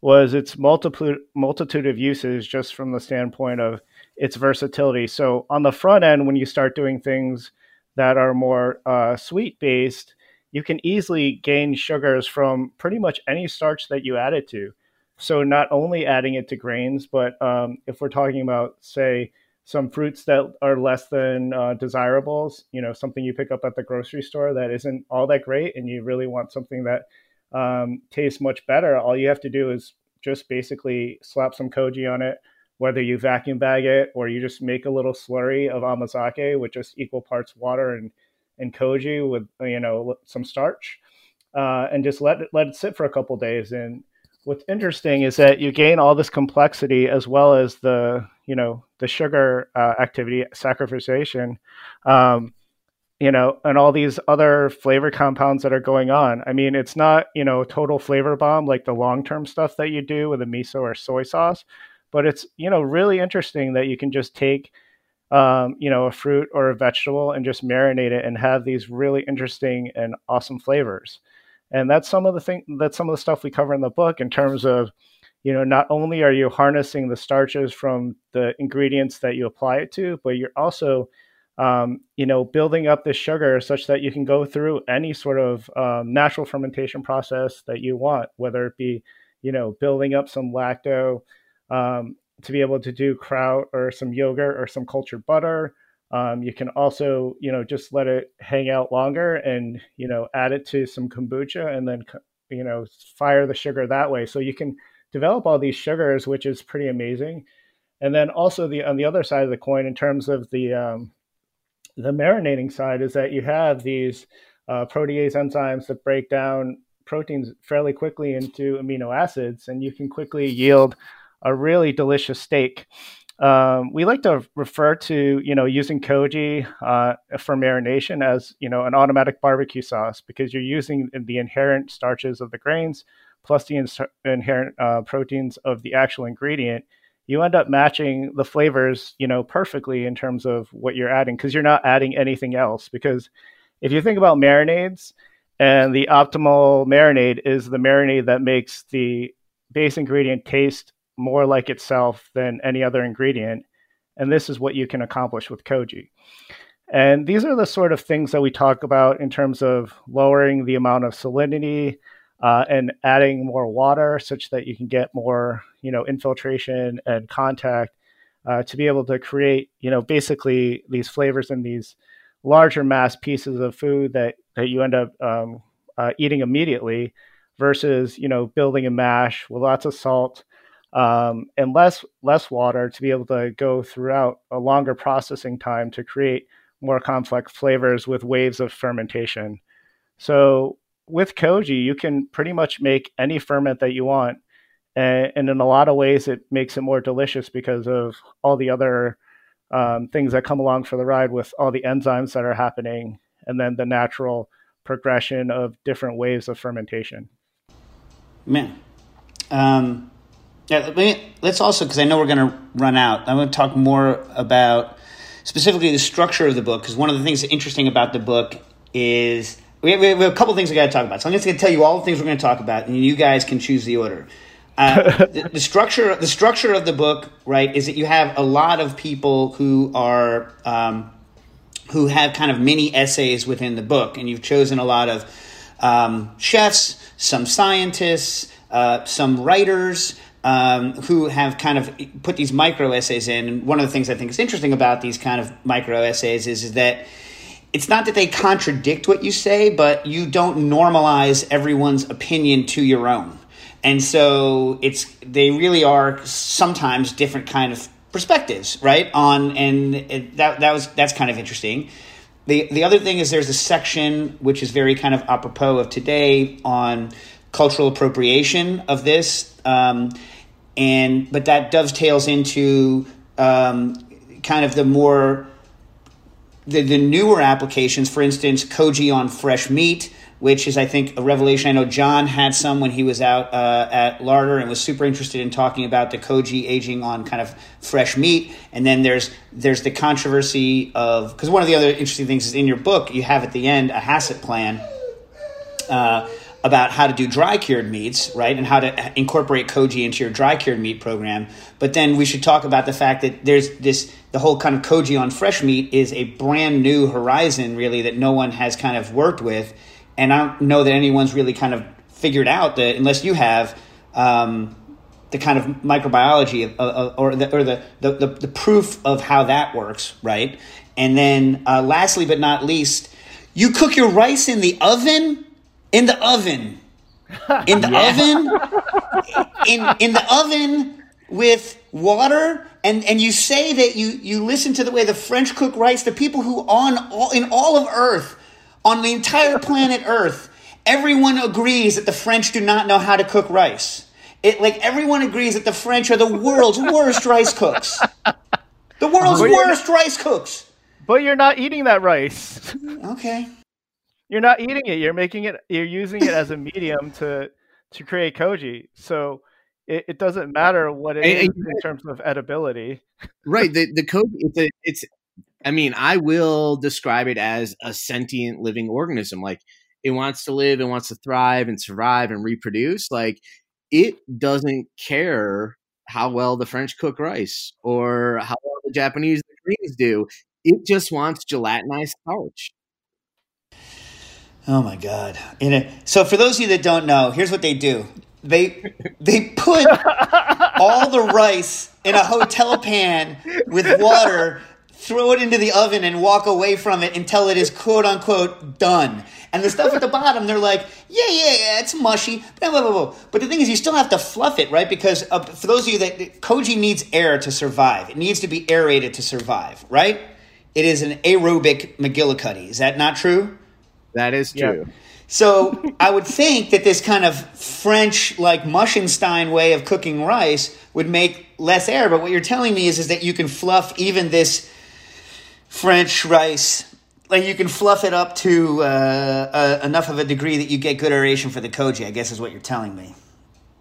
was its multitude multitude of uses just from the standpoint of its versatility. So on the front end, when you start doing things that are more uh, sweet based, you can easily gain sugars from pretty much any starch that you add it to. So not only adding it to grains, but um, if we're talking about, say, some fruits that are less than uh, desirables, you know, something you pick up at the grocery store that isn't all that great, and you really want something that um, tastes much better, all you have to do is just basically slap some koji on it, whether you vacuum bag it or you just make a little slurry of amazake with just equal parts water and, and koji with, you know, some starch, uh, and just let it, let it sit for a couple days. And what's interesting is that you gain all this complexity as well as the, you know, the sugar uh, activity, saccharification, um, you know, and all these other flavor compounds that are going on. I mean, it's not, you know, total flavor bomb like the long term stuff that you do with a miso or soy sauce, but it's, you know, really interesting that you can just take um, you know, a fruit or a vegetable and just marinate it and have these really interesting and awesome flavors. And that's some of the thing that's some of the stuff we cover in the book in terms of, you know, not only are you harnessing the starches from the ingredients that you apply it to, but you're also um, you know, building up this sugar such that you can go through any sort of um, natural fermentation process that you want, whether it be, you know, building up some lacto um, to be able to do kraut or some yogurt or some cultured butter. Um, you can also, you know, just let it hang out longer and, you know, add it to some kombucha and then, you know, fire the sugar that way. So you can develop all these sugars, which is pretty amazing. And then also the on the other side of the coin, in terms of the um, the marinating side is that you have these uh, protease enzymes that break down proteins fairly quickly into amino acids, and you can quickly yield a really delicious steak. Um, we like to refer to you know using koji uh, for marination as you know an automatic barbecue sauce because you're using the inherent starches of the grains plus the in- inherent uh, proteins of the actual ingredient you end up matching the flavors, you know, perfectly in terms of what you're adding because you're not adding anything else. Because if you think about marinades, and the optimal marinade is the marinade that makes the base ingredient taste more like itself than any other ingredient. And this is what you can accomplish with koji. And these are the sort of things that we talk about in terms of lowering the amount of salinity, uh, and adding more water such that you can get more, you know, infiltration and contact uh, to be able to create, you know, basically these flavors in these larger mass pieces of food that that you end up um, uh, eating immediately, versus you know building a mash with lots of salt um, and less less water to be able to go throughout a longer processing time to create more complex flavors with waves of fermentation. So with koji, you can pretty much make any ferment that you want. And, and in a lot of ways, it makes it more delicious because of all the other um, things that come along for the ride with all the enzymes that are happening, and then the natural progression of different waves of fermentation. Man. Um, yeah, let me, let's also, because I know we're going to run out, I'm going to talk more about specifically the structure of the book, because one of the things interesting about the book is we have, we have a couple things we got to talk about. So I'm just going to tell you all the things we're going to talk about, and you guys can choose the order. Uh, the, the, structure, the structure of the book, right, is that you have a lot of people who are um, who have kind of mini essays within the book, and you've chosen a lot of um, chefs, some scientists, uh, some writers. Um, who have kind of put these micro essays in. And one of the things I think is interesting about these kind of micro essays is, is that it's not that they contradict what you say, but you don't normalize everyone's opinion to your own. And so it's they really are sometimes different kind of perspectives, right? On and it, that that was that's kind of interesting. The the other thing is there's a section which is very kind of apropos of today on cultural appropriation of this, um, and but that dovetails into um, kind of the more the, the newer applications, for instance, Koji on fresh meat, which is, I think, a revelation. I know John had some when he was out uh, at Larder and was super interested in talking about the Koji aging on kind of fresh meat. And then there's there's the controversy of because one of the other interesting things is in your book you have at the end a HACCP plan. Uh, about how to do dry cured meats, right, and how to incorporate koji into your dry cured meat program. But then we should talk about the fact that there's this the whole kind of koji on fresh meat is a brand new horizon, really, that no one has kind of worked with, and I don't know that anyone's really kind of figured out that unless you have. Um, the kind of microbiology of, uh, or, the, or the, the, the, proof of how that works, right? And then, uh, lastly but not least, you cook your rice in the oven in the oven. In the (laughs) oven. In in the oven with water and and you say that you you listen to the way the French cook rice, the people who on all in all of earth, on the entire planet Earth, everyone agrees that the French do not know how to cook rice. It like everyone agrees that the French are the world's worst rice cooks. The world's worst rice cooks. But you're not eating that rice. Okay you're not eating it. You're making it. You're using it as a medium to to create koji. So it, it doesn't matter what it and, is and, in terms of edibility. Right. The the koji it's a, it's I mean, I will describe it as a sentient living organism. Like it wants to live, it wants to thrive and survive and reproduce. Like it doesn't care how well the French cook rice or how well the Japanese the Koreans do. It just wants gelatinized starch. Oh my god! So for those of you that don't know, here's what they do: they they put all the rice in a hotel pan with water, throw it into the oven, and walk away from it until it is quote unquote done. And the stuff at the bottom, they're like, yeah, yeah, yeah, it's mushy. Blah, blah, blah. But the thing is, you still have to fluff it, right? Because uh, for those of you that koji needs air to survive, it needs to be aerated to survive, right? It is an aerobic McGillicuddy. Is that not true? That is true. So I would think that this kind of French, like Muschenstein way of cooking rice would make less air. But what you're telling me is, is that you can fluff even this French rice, like you can fluff it up to uh, uh, enough of a degree that you get good aeration for the koji. I guess is what you're telling me.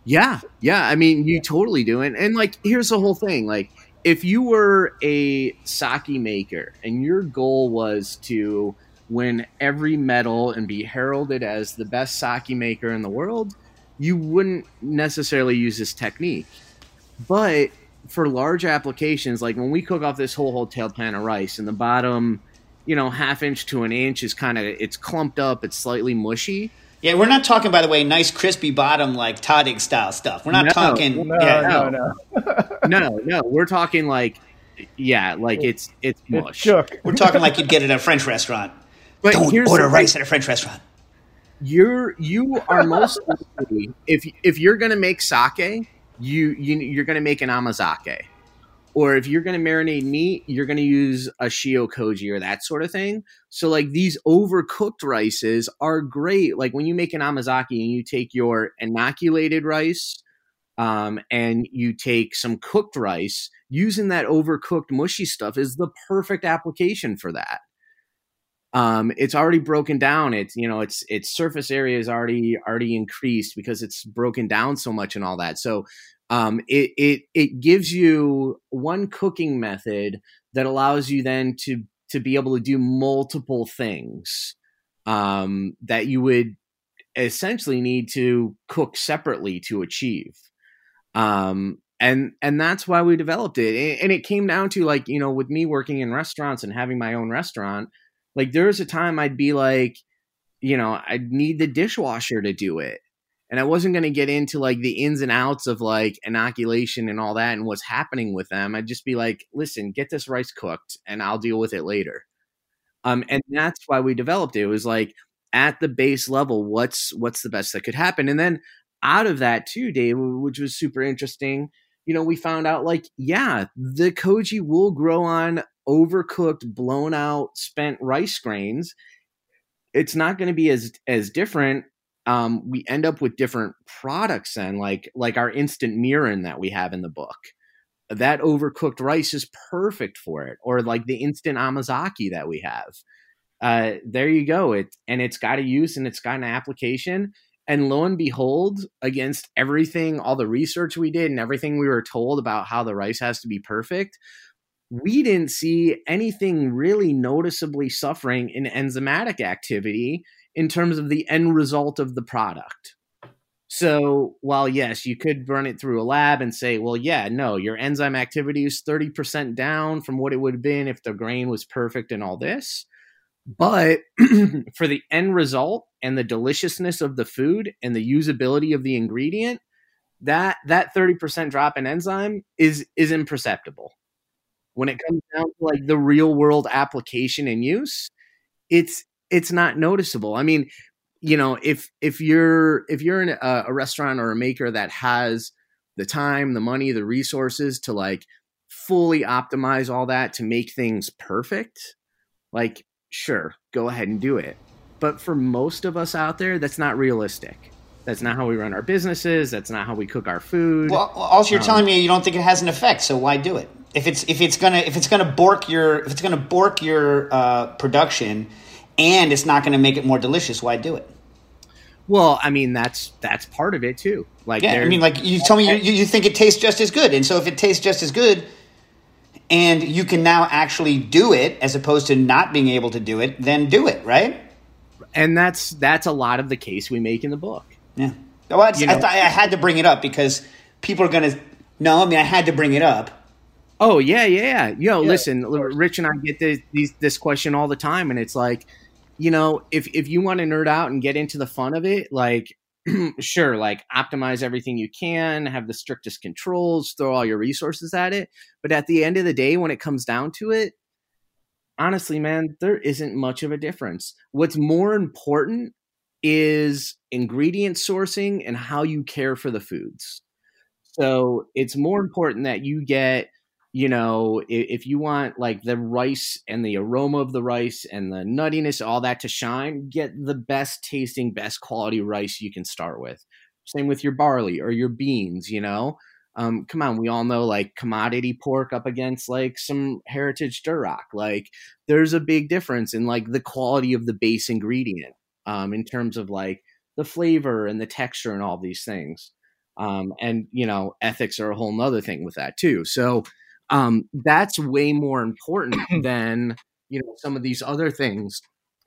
Yeah, yeah. I mean, you totally do it. And like, here's the whole thing: like, if you were a sake maker and your goal was to win every medal and be heralded as the best sake maker in the world, you wouldn't necessarily use this technique. But for large applications, like when we cook off this whole hotel pan of rice and the bottom, you know, half inch to an inch is kind of it's clumped up, it's slightly mushy. Yeah, we're not talking, by the way, nice crispy bottom like tahdig style stuff. We're not No, talking. No, yeah, no, no. No, (laughs) no, we're talking like, yeah, like it's it's It's mush. shook. We're talking like you'd get at a French restaurant. But Don't order rice at a French restaurant. you're you are most likely if if you're gonna make sake, you, you you're gonna make an amazake, or if you're gonna marinate meat, you're gonna use a shio koji or that sort of thing. So like these overcooked rices are great. Like when you make an amazake and you take your inoculated rice, um, and you take some cooked rice, using that overcooked mushy stuff is the perfect application for that um, it's already broken down. It's you know its its surface area is already already increased because it's broken down so much and all that. So um, it it it gives you one cooking method that allows you then to to be able to do multiple things um, that you would essentially need to cook separately to achieve. Um, and and that's why we developed it. And- And it came down to like you know with me working in restaurants and having my own restaurant like there was a time I'd be like, you know, I'd need the dishwasher to do it. And I wasn't going to get into like the ins and outs of like inoculation and all that and what's happening with them. I'd just be like, listen, get this rice cooked and I'll deal with it later. Um, and that's why we developed it. It was like at the base level, what's what's the best that could happen? And then out of that too, Dave, which was super interesting, you know, we found out like, yeah, the koji will grow on overcooked, blown out, spent rice grains. It's not going to be as as different. Um, we end up with different products then, like like our instant mirin that we have in the book. That overcooked rice is perfect for it, or like the instant amazake that we have. Uh, there you go. It and it's got a use and it's got an application. And lo and behold, against everything, all the research we did and everything we were told about how the rice has to be perfect, we didn't see anything really noticeably suffering in enzymatic activity in terms of the end result of the product. So, while yes, you could run it through a lab and say, well, yeah, no, your enzyme activity is 30% down from what it would have been if the grain was perfect and all this. But (clears throat) for the end result and the deliciousness of the food and the usability of the ingredient, that that 30% drop in enzyme is is imperceptible when it comes down to like the real world application and use it's it's not noticeable. I mean you know if if you're if you're in a, a restaurant or a maker that has the time the money the resources to like fully optimize all that to make things perfect like sure go ahead and do it. But for most of us out there that's not realistic that's not how we run our businesses that's not how we cook our food Well, also you're Um, telling me you don't think it has an effect, so why do it? If it's if it's gonna if it's gonna bork your if it's gonna bork your uh, production, and it's not gonna make it more delicious, why do it? well i mean that's that's part of it too like Yeah, I mean, like you tell me, you, you think it tastes just as good, and so if it tastes just as good, and you can now actually do it as opposed to not being able to do it, then do it, right? And that's that's a lot of the case we make in the book. Yeah. Well, I, I, thought I had to bring it up because people are going to. No, I mean I had to bring it up. Oh yeah, yeah, yeah. Yo, Yeah, listen. Rich and I get this these, this question all the time, and it's like, you know, if if you want to nerd out and get into the fun of it, like, (clears throat) sure, like optimize everything you can, have the strictest controls, throw all your resources at it. But at the end of the day, when it comes down to it, honestly, man, there isn't much of a difference. What's more important is ingredient sourcing and how you care for the foods. So it's more important that you get, you know, i- if you want like the rice and the aroma of the rice and the nuttiness, all that to shine, get the best tasting, best quality rice you can start with. Same with your barley or your beans, you know. Um, come on, we all know like commodity pork up against like some heritage duroc. Like there's a big difference in like the quality of the base ingredient um, in terms of like the flavor and the texture and all these things. Um, and you know ethics are a whole nother thing with that too. So um, that's way more important (clears throat) than you know some of these other things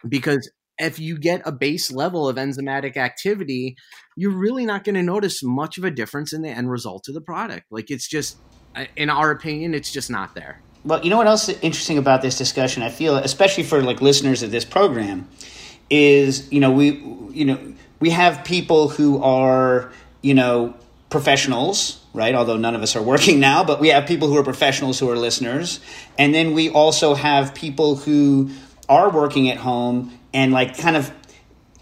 because if you get a base level of enzymatic activity you're really not going to notice much of a difference in the end result of the product. Like it's just in our opinion it's just not there. Well, you know what else is interesting about this discussion? I feel, especially for like listeners of this program, is you know we you know we have people who are you know professionals, right? Although none of us are working now, but we have people who are professionals who are listeners, and then we also have people who are working at home and like kind of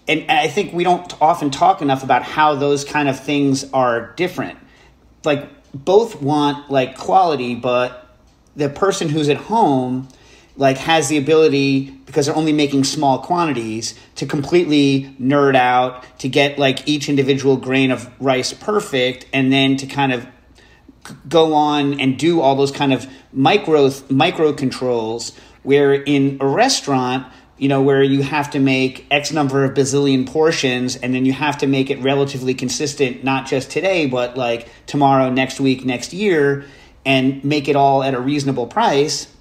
and I think we don't often talk enough about how those kind of things are different. Like both want like quality, but the person who's at home like has the ability because they're only making small quantities to completely nerd out to get like each individual grain of rice perfect and then to kind of go on and do all those kind of micro micro controls where in a restaurant you know where you have to make x number of bazillion portions and then you have to make it relatively consistent not just today but like tomorrow next week next year and make it all at a reasonable price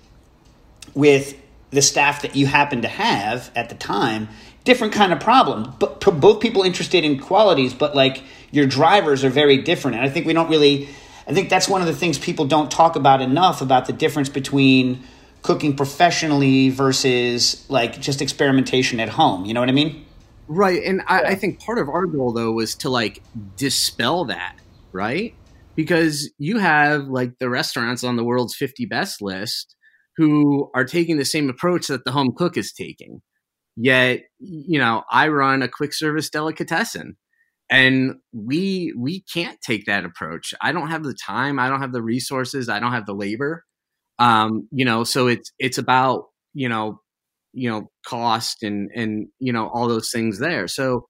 with the staff that you happen to have at the time different kind of problem. But both people interested in qualities but like your drivers are very different. And i think we don't really i think that's one of the things people don't talk about enough about the difference between cooking professionally versus like just experimentation at home. You know what i mean? Right. And I, I think part of our goal though was to like dispel that, right? Because you have like the restaurants on the world's 50 best list who are taking the same approach that the home cook is taking. Yet, you know, I run a quick service delicatessen and we we can't take that approach. I don't have the time, I don't have the resources, I don't have the labor. Um, you know, so it's it's about, you know, you know cost and and you know all those things there so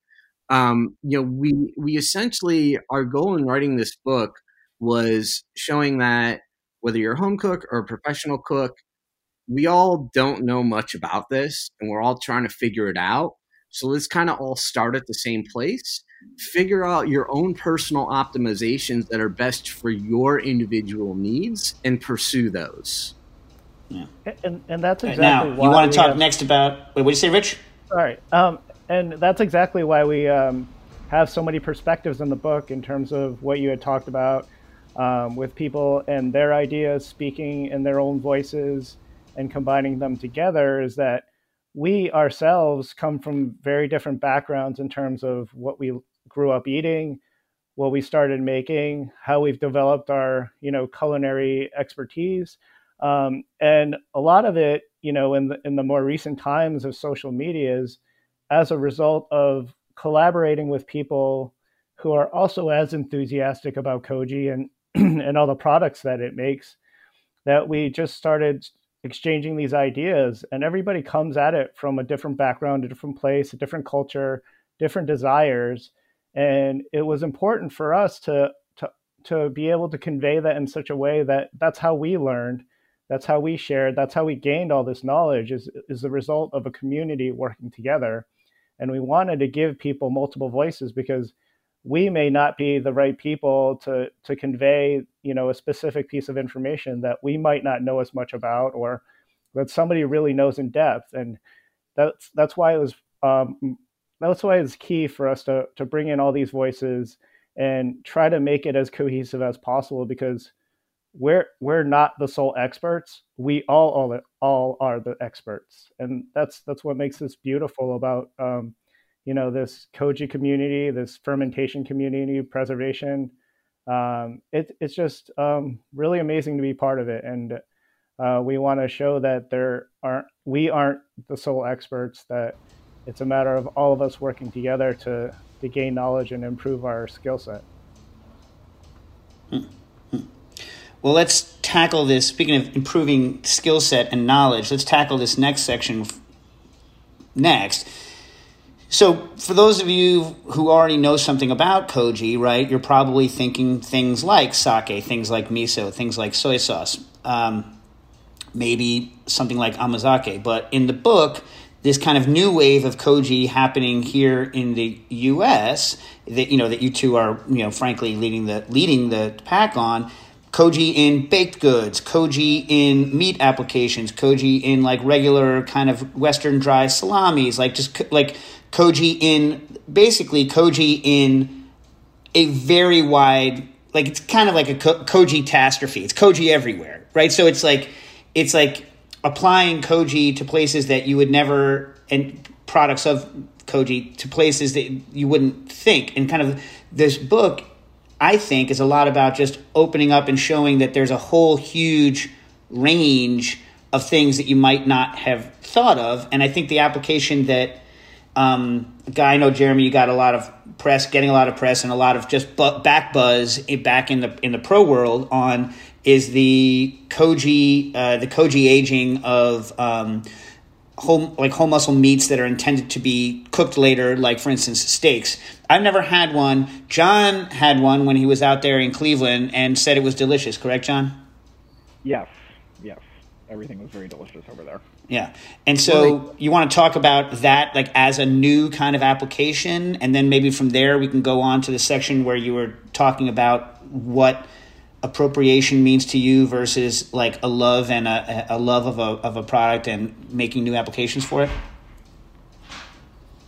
um you know we we essentially our goal in writing this book was showing that whether you're a home cook or a professional cook we all don't know much about this and we're all trying to figure it out. So let's kind of all start at the same place. Figure out your own personal optimizations that are best for your individual needs and pursue those. And, and that's Right, exactly now why you want to talk have- next about wait what did you say rich? All right. Um, and that's exactly why we um, have so many perspectives in the book in terms of what you had talked about um, with people and their ideas speaking in their own voices and combining them together is that we ourselves come from very different backgrounds in terms of what we grew up eating, what we started making, how we've developed our, you know, culinary expertise. Um, and a lot of it, you know, in the, in the more recent times of social media is as a result of collaborating with people who are also as enthusiastic about Koji and (clears throat) and all the products that it makes that we just started exchanging these ideas and everybody comes at it from a different background, a different place, a different culture, different desires. And it was important for us to to to be able to convey that in such a way that that's how we learned that's how we shared that's how we gained all this knowledge is is the result of a community working together and we wanted to give people multiple voices because we may not be the right people to to convey you know a specific piece of information that we might not know as much about or that somebody really knows in depth. And that's that's why it was um, that's why it's key for us to to bring in all these voices and try to make it as cohesive as possible because we're we're not the sole experts. We all all, all are the experts. And that's that's what makes this beautiful about um, you know this koji community this fermentation community preservation. Um, it, it's just um, really amazing to be part of it. And uh, we want to show that there aren't we aren't the sole experts that it's a matter of all of us working together to to gain knowledge and improve our skill set. Well let's tackle this. Speaking of improving skill set and knowledge let's tackle this next section next so, for those of you who already know something about koji, right, you're probably thinking things like sake, things like miso, things like soy sauce, um, maybe something like amazake. But in the book, this kind of new wave of koji happening here in the U.S. that you know that you two are you know frankly leading the leading the pack on. Koji in baked goods, koji in meat applications, koji in like regular kind of Western dry salamis, like just like Koji in basically Koji in a very wide like it's kind of like a Koji catastrophe. It's Koji everywhere, right? So it's like it's like applying Koji to places that you would never and products of Koji to places that you wouldn't think. And kind of this book, I think, is a lot about just opening up and showing that there's a whole huge range of things that you might not have thought of. And I think the application that um, guy I know, Jeremy, you got a lot of press, getting a lot of press, and a lot of just bu- back buzz back in the in the pro world on is the koji uh, the koji aging of um, like whole muscle meats that are intended to be cooked later, like for instance steaks. I've never had one. John had one when he was out there in Cleveland and said it was delicious. Correct, John? Yes, yes. Everything was very delicious over there. Yeah. And so you want to talk about that like as a new kind of application and then maybe from there we can go on to the section where you were talking about what appropriation means to you versus like a love and a, a love of a, of a product and making new applications for it.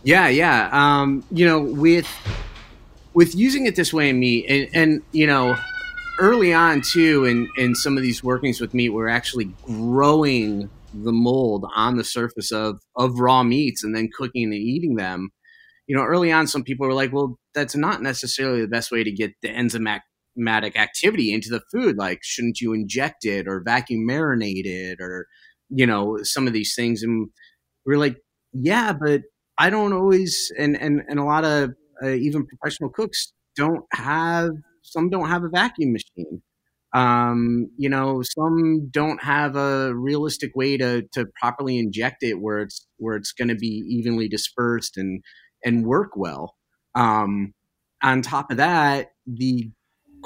Yeah, yeah. Um, you know, with with using it this way in meat and, and you know, early on too in, in some of these workings with meat, we're actually growing the mold on the surface of of raw meats and then cooking and eating them. You know early on some people were like well that's not necessarily the best way to get the enzymatic activity into the food. Like shouldn't you inject it or vacuum marinate it or you know some of these things? And we are like yeah but i don't always and and, and a lot of uh, even professional cooks don't have some don't have a vacuum machine um, you know, some don't have a realistic way to to properly inject it where it's where it's going to be evenly dispersed and and work well. Um, on top of that, the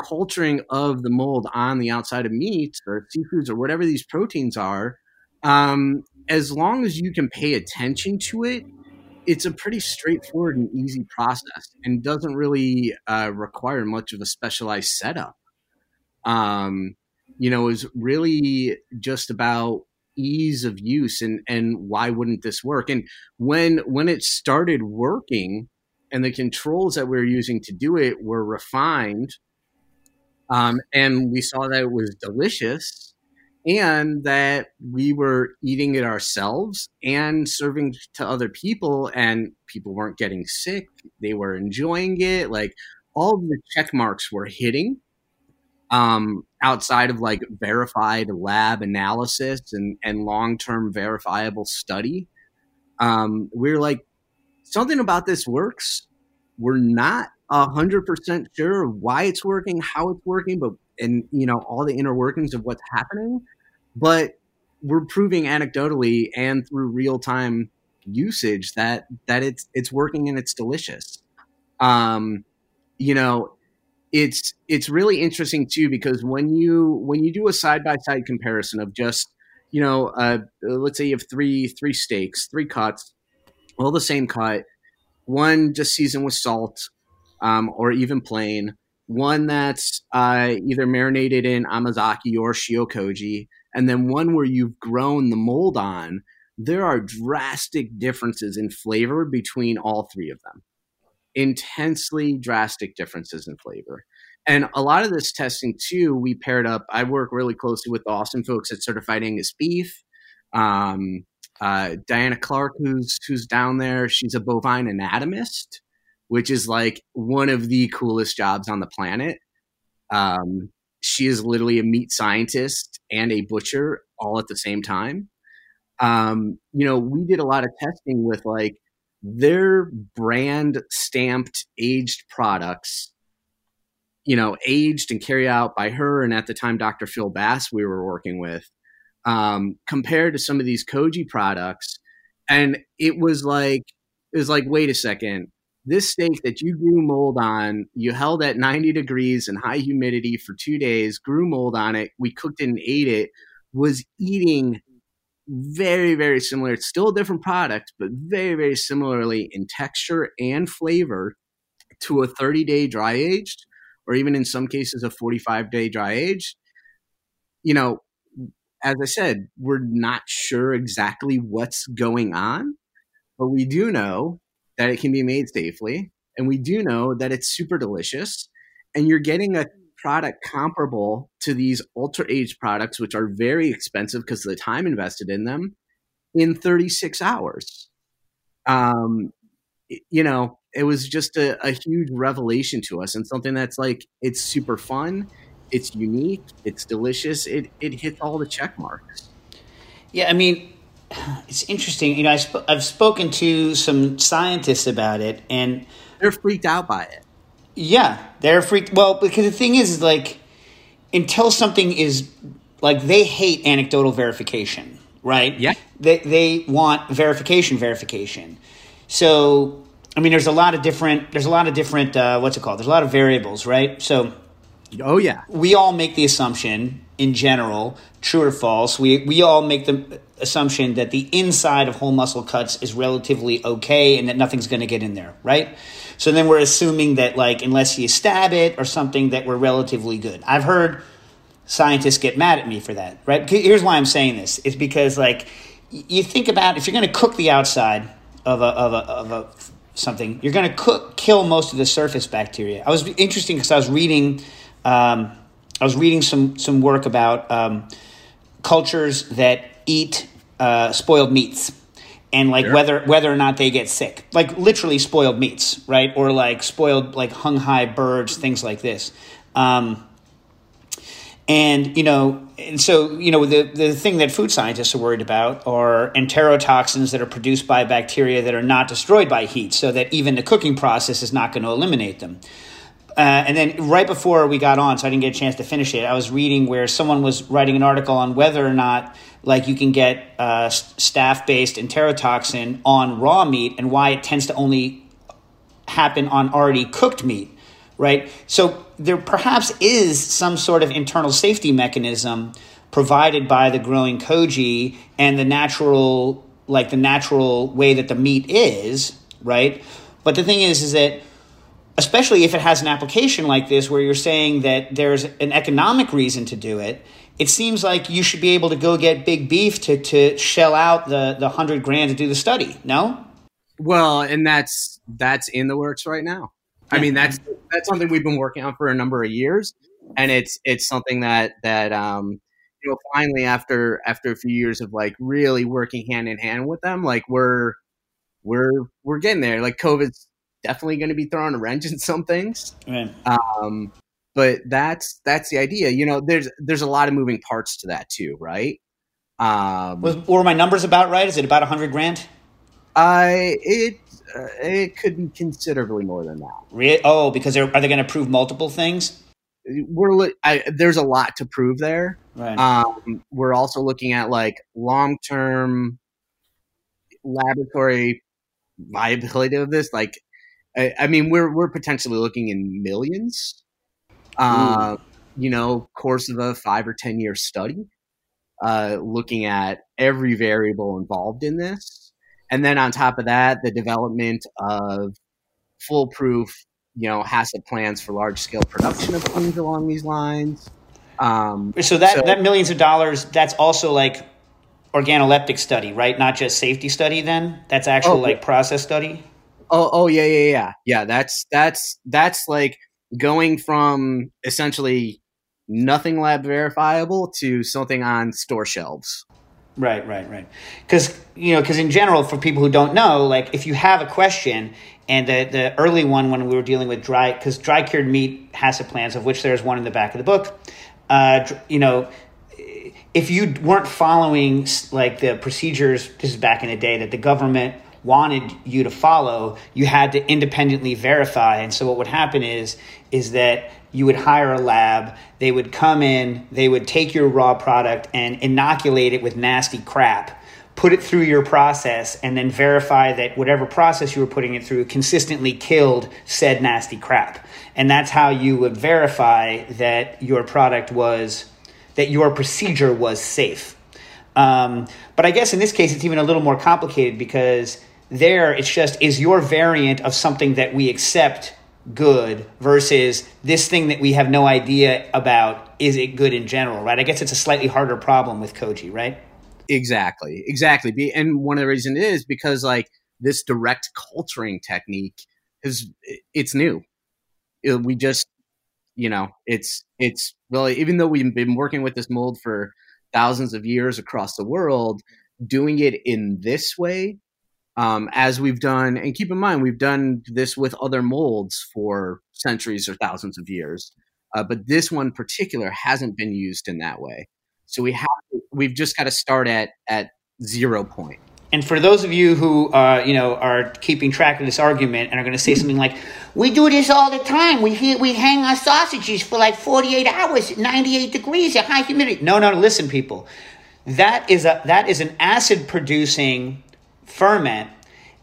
culturing of the mold on the outside of meats or seafoods or whatever these proteins are, um, as long as you can pay attention to it, it's a pretty straightforward and easy process and doesn't really uh, require much of a specialized setup um, you know, is really just about ease of use and and why wouldn't this work? And when when it started working, and the controls that we were using to do it were refined, um, and we saw that it was delicious, and that we were eating it ourselves and serving to other people, and people weren't getting sick; they were enjoying it. Like all the check marks were hitting um, outside of like verified lab analysis and, and long term verifiable study. Um, we're like, something about this works. We're not a hundred percent sure why it's working, how it's working, but and you know all the inner workings of what's happening. But we're proving anecdotally and through real time usage that that it's it's working and it's delicious. Um, you know, it's it's really interesting too because when you when you do a side by side comparison of just you know uh, let's say you have three three steaks three cuts all the same cut one just seasoned with salt um, or even plain. One that's uh, either marinated in amazake or shiokoji, and then one where you've grown the mold on. There are drastic differences in flavor between all three of them. Intensely drastic differences in flavor. And a lot of this testing too, we paired up. I work really closely with the Austin folks at Certified Angus Beef. Um, uh, Diana Clark, who's who's down there, she's a bovine anatomist, which is like one of the coolest jobs on the planet. Um, she is literally a meat scientist and a butcher all at the same time. Um, you know, we did a lot of testing with like their brand stamped aged products you know, aged and carried out by her and at the time Dr. Phil Bass we were working with, um, compared to some of these Koji products. And it was like, it was like, wait a second, this steak that you grew mold on, you held at 90 degrees and high humidity for two days, grew mold on it, we cooked it and ate it, was eating very, very similar. It's still a different product, but very, very similarly in texture and flavor to a 30 day dry aged or even in some cases a 45 day dry age, you know, as I said, we're not sure exactly what's going on, but we do know that it can be made safely. And we do know that it's super delicious. And you're getting a product comparable to these ultra aged products, which are very expensive because of the time invested in them, in 36 hours. Um, you know, it was just a, a huge revelation to us and something that's like it's super fun it's unique it's delicious it, it hits all the check marks Yeah, I mean, it's interesting. You know, I sp- I've spoken to some scientists about it, and they're freaked out by it. Yeah, they're freaked. Well, because the thing is, is like, until something is like they hate anecdotal verification, right? Yeah. They they want verification, verification. So, I mean, there's a lot of different. There's a lot of different. Uh, what's it called? There's a lot of variables, right? So, oh yeah, we all make the assumption in general, true or false. We we all make the assumption that the inside of whole muscle cuts is relatively okay and that nothing's going to get in there, right? So then we're assuming that like unless you stab it or something that we're relatively good. I've heard scientists get mad at me for that, right? Here's why I'm saying this. It's because like you think about if you're going to cook the outside of a of a of a something, you're going to cook kill most of the surface bacteria. I was interesting because I was reading um, I was reading some some work about um, cultures that eat uh, spoiled meats and like Sure. whether whether or not they get sick, like literally spoiled meats, right? Or like spoiled like hung high birds, things like this. Um, and you know, and so you know, the the thing that food scientists are worried about are enterotoxins that are produced by bacteria that are not destroyed by heat, so that even the cooking process is not going to eliminate them. Uh, and then right before we got on, so I didn't get a chance to finish it. I was reading where someone was writing an article on whether or not, like, you can get uh, staph-based enterotoxin on raw meat and why it tends to only happen on already cooked meat, right? So there perhaps is some sort of internal safety mechanism provided by the growing koji and the natural, like the natural way that the meat is, right? But the thing is, is that especially if it has an application like this where you're saying that there's an economic reason to do it it seems like you should be able to go get big beef to, to shell out the, the hundred grand to do the study no Well, and that's that's in the works right now. I mean, that's that's something we've been working on for a number of years, and it's it's something that that um, you know finally after after a few years of like really working hand in hand with them, like we're we're we're getting there. Like COVID's definitely going to be throwing a wrench in some things, right. um, but that's that's the idea. You know, there's there's a lot of moving parts to that too, right? Um, Was, were my numbers about right is it about a hundred grand I it uh, it could be considerably more than that. Re- oh because they're, are they going to prove multiple things We're li- I, there's a lot to prove there. right Um, we're also looking at like long term laboratory viability of this. Like, I, I mean, we're we're potentially looking in millions. Uh, you know, course of a five or ten year study, uh, looking at every variable involved in this, and then on top of that, the development of foolproof you know, HACCP plans for large scale production of things along these lines. Um, So that that millions of dollars, that's also like organoleptic study, right? Not just safety study. Then that's actual Oh, like process study. Oh, oh yeah, yeah, yeah, yeah. That's that's that's like going from essentially nothing lab verifiable to something on store shelves. Right, right, right. Because you know, because in general, for people who don't know, like if you have a question, and the the early one when we were dealing with dry, because dry cured meat HACCP plans, of which there's one in the back of the book, uh, you know, if you weren't following like the procedures, this is back in the day that the government wanted you to follow, you had to independently verify. And so what would happen is is that you would hire a lab, they would come in, they would take your raw product and inoculate it with nasty crap, put it through your process and then verify that whatever process you were putting it through consistently killed said nasty crap. And that's how you would verify that your product was that your procedure was safe. Um, but I guess in this case, it's even a little more complicated because there it's just is your variant of something that we accept good versus this thing that we have no idea about is it good in general, right? I guess it's a slightly harder problem with Koji, right? Exactly, exactly. And one of the reasons is because like this direct culturing technique is it's new. We just you know it's it's really even though we've been working with this mold for thousands of years across the world, doing it in this way, um, as we've done, and keep in mind we've done this with other molds for centuries or thousands of years, uh, but this one particular hasn't been used in that way. So we have we've just got to start at at zero point. And for those of you who uh, you know are keeping track of this argument and are going to say something like, "We do this all the time. We we hang our sausages for like 48 hours at 98 degrees at high humidity." No, no, listen, people. That is a that is an acid producing ferment,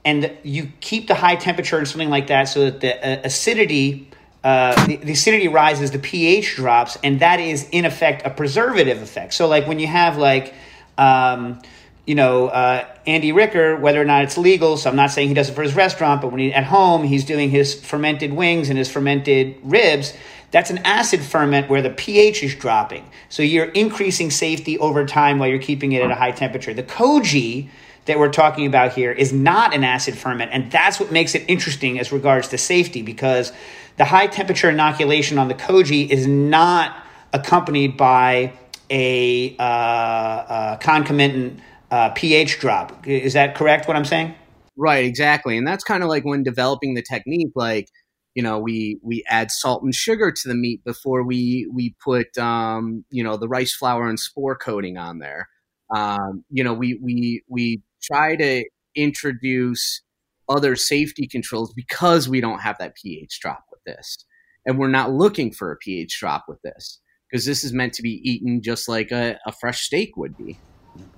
and you keep the high temperature and something like that so that the uh, acidity. Uh, the, the acidity rises, the pH drops, and that is in effect a preservative effect. So, like when you have like um, you know, uh, Andy Ricker, whether or not it's legal. So I'm not saying he does it for his restaurant, but when he at home, he's doing his fermented wings and his fermented ribs. That's an acid ferment where the pH is dropping. So you're increasing safety over time while you're keeping it at a high temperature. The koji that we're talking about here is not an acid ferment, and that's what makes it interesting as regards to safety because the high temperature inoculation on the koji is not accompanied by a uh, uh, concomitant uh, pH drop. Is that correct? What I'm saying? Right, exactly. And that's kind of like when developing the technique, like, you know, we we add salt and sugar to the meat before we we put um, you know, the rice flour and spore coating on there. Um, you know, we we we try to introduce other safety controls because we don't have that pH drop with this. And we're not looking for a pH drop with this because this is meant to be eaten just like a, a fresh steak would be.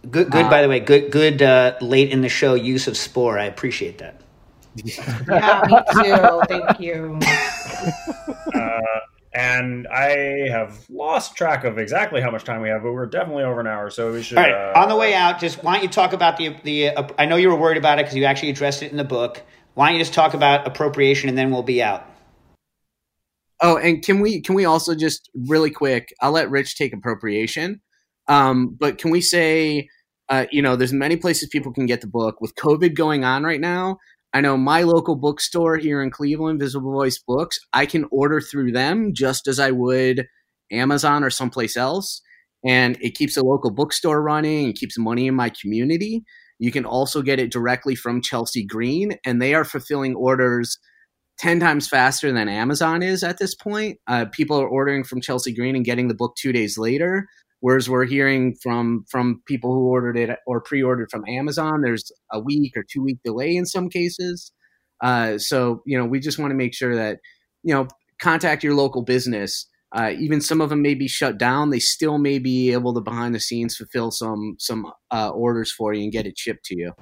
Good. Good. Uh, by the way, good. Good. Uh, late in the show, use of spore. I appreciate that. Yeah, me too. Thank you. (laughs) And I have lost track of exactly how much time we have, but we're definitely over an hour, so we should. All right. uh, on the way out, just why don't you talk about the the? Uh, I know you were worried about it because you actually addressed it in the book. Why don't you just talk about appropriation and then we'll be out. Oh, and can we can we also just really quick? I'll let Rich take appropriation, um, but can we say, uh, you know, there's many places people can get the book with COVID going on right now. I know my local bookstore here in Cleveland, Visible Voice Books. I can order through them just as I would Amazon or someplace else, and it keeps a local bookstore running and keeps money in my community. You can also get it directly from Chelsea Green, and they are fulfilling orders 10 times faster than Amazon is at this point. Uh, people are ordering from Chelsea Green and getting the book two days later. Whereas we're hearing from from people who ordered it or pre-ordered from Amazon, there's a week or two week delay in some cases. Uh, so you know, we just want to make sure that you know contact your local business. Uh, even some of them may be shut down. They still may be able to behind the scenes fulfill some some uh, orders for you and get it shipped to you.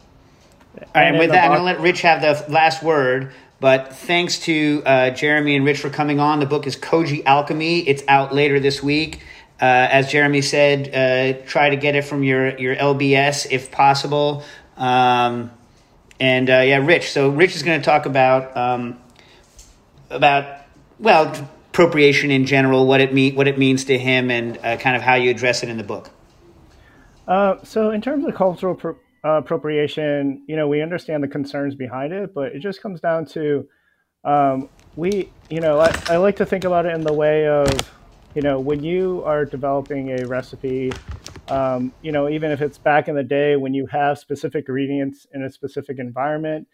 All right, and with the that, I'm going to let Rich have the last word. But thanks to uh, Jeremy and Rich for coming on. The book is Koji Alchemy. It's out later this week. Uh, as Jeremy said, uh, try to get it from your, your LBS if possible. Um, and uh, yeah, Rich. So Rich is going to talk about um, about well appropriation in general, what it mean, what it means to him, and uh, kind of how you address it in the book. Uh, so, in terms of cultural pro- appropriation, you know, we understand the concerns behind it, but it just comes down to um, we, you know, I, I like to think about it in the way of, you know, when you are developing a recipe, um, you know, even if it's back in the day when you have specific ingredients in a specific environment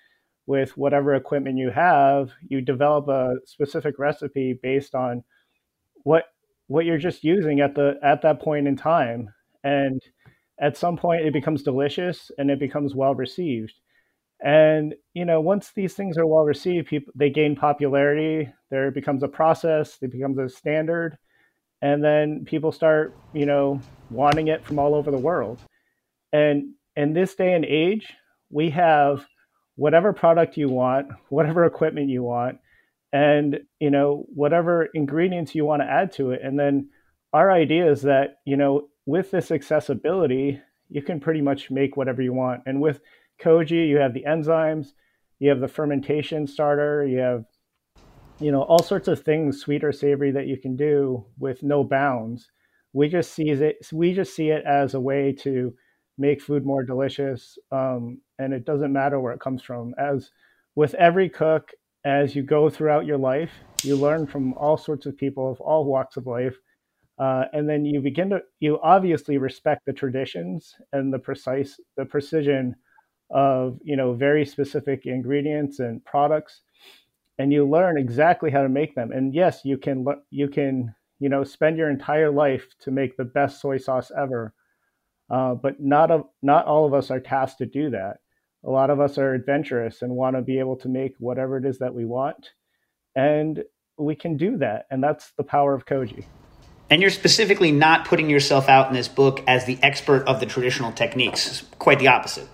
with whatever equipment you have, you develop a specific recipe based on what what you're just using at the at that point in time. And at some point it becomes delicious and it becomes well received. And you know once these things are well received people they gain popularity there becomes a process it becomes a standard and then people start you know wanting it from all over the world and in this day and age we have whatever product you want whatever equipment you want and you know whatever ingredients you want to add to it and then our idea is that you know with this accessibility, you can pretty much make whatever you want. And with Koji, you have the enzymes, you have the fermentation starter, you have you know all sorts of things, sweet or savory, that you can do with no bounds. We just see it. We just see it as a way to make food more delicious, um, and it doesn't matter where it comes from. As with every cook, as you go throughout your life, you learn from all sorts of people of all walks of life uh, and then you begin to you obviously respect the traditions and the precise the precision of you know very specific ingredients and products and you learn exactly how to make them and yes you can you can you know spend your entire life to make the best soy sauce ever uh, but not of not all of us are tasked to do that a lot of us are adventurous and want to be able to make whatever it is that we want and we can do that and that's the power of koji and you're specifically not putting yourself out in this book as the expert of the traditional techniques. It's quite the opposite.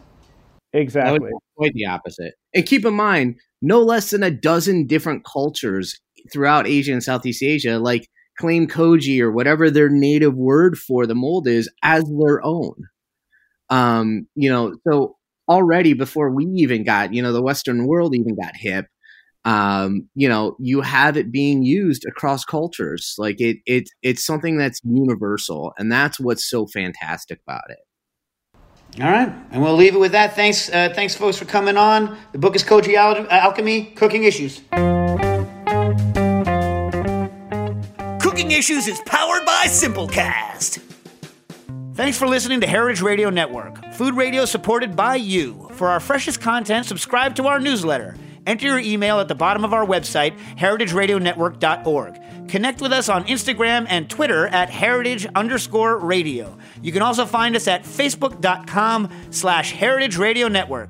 Exactly. Quite the opposite. And keep in mind, no less than a dozen different cultures throughout Asia and Southeast Asia, like claim koji or whatever their native word for the mold is as their own. Um, you know, so already before we even got, you know, the Western world even got hip, um, you know, you have it being used across cultures. Like it, it, it's something that's universal, and that's what's so fantastic about it. All right, and we'll leave it with that. Thanks, uh, thanks, folks, for coming on. The book is Koji Al- Alchemy: Cooking Issues. Cooking Issues is powered by Simplecast. Thanks for listening to Heritage Radio Network, food radio supported by you. For our freshest content, subscribe to our newsletter Enter your email at the bottom of our website, heritageradionetwork.org. Connect with us on Instagram and Twitter at heritage underscore radio. You can also find us at facebook.com slash heritage radio network.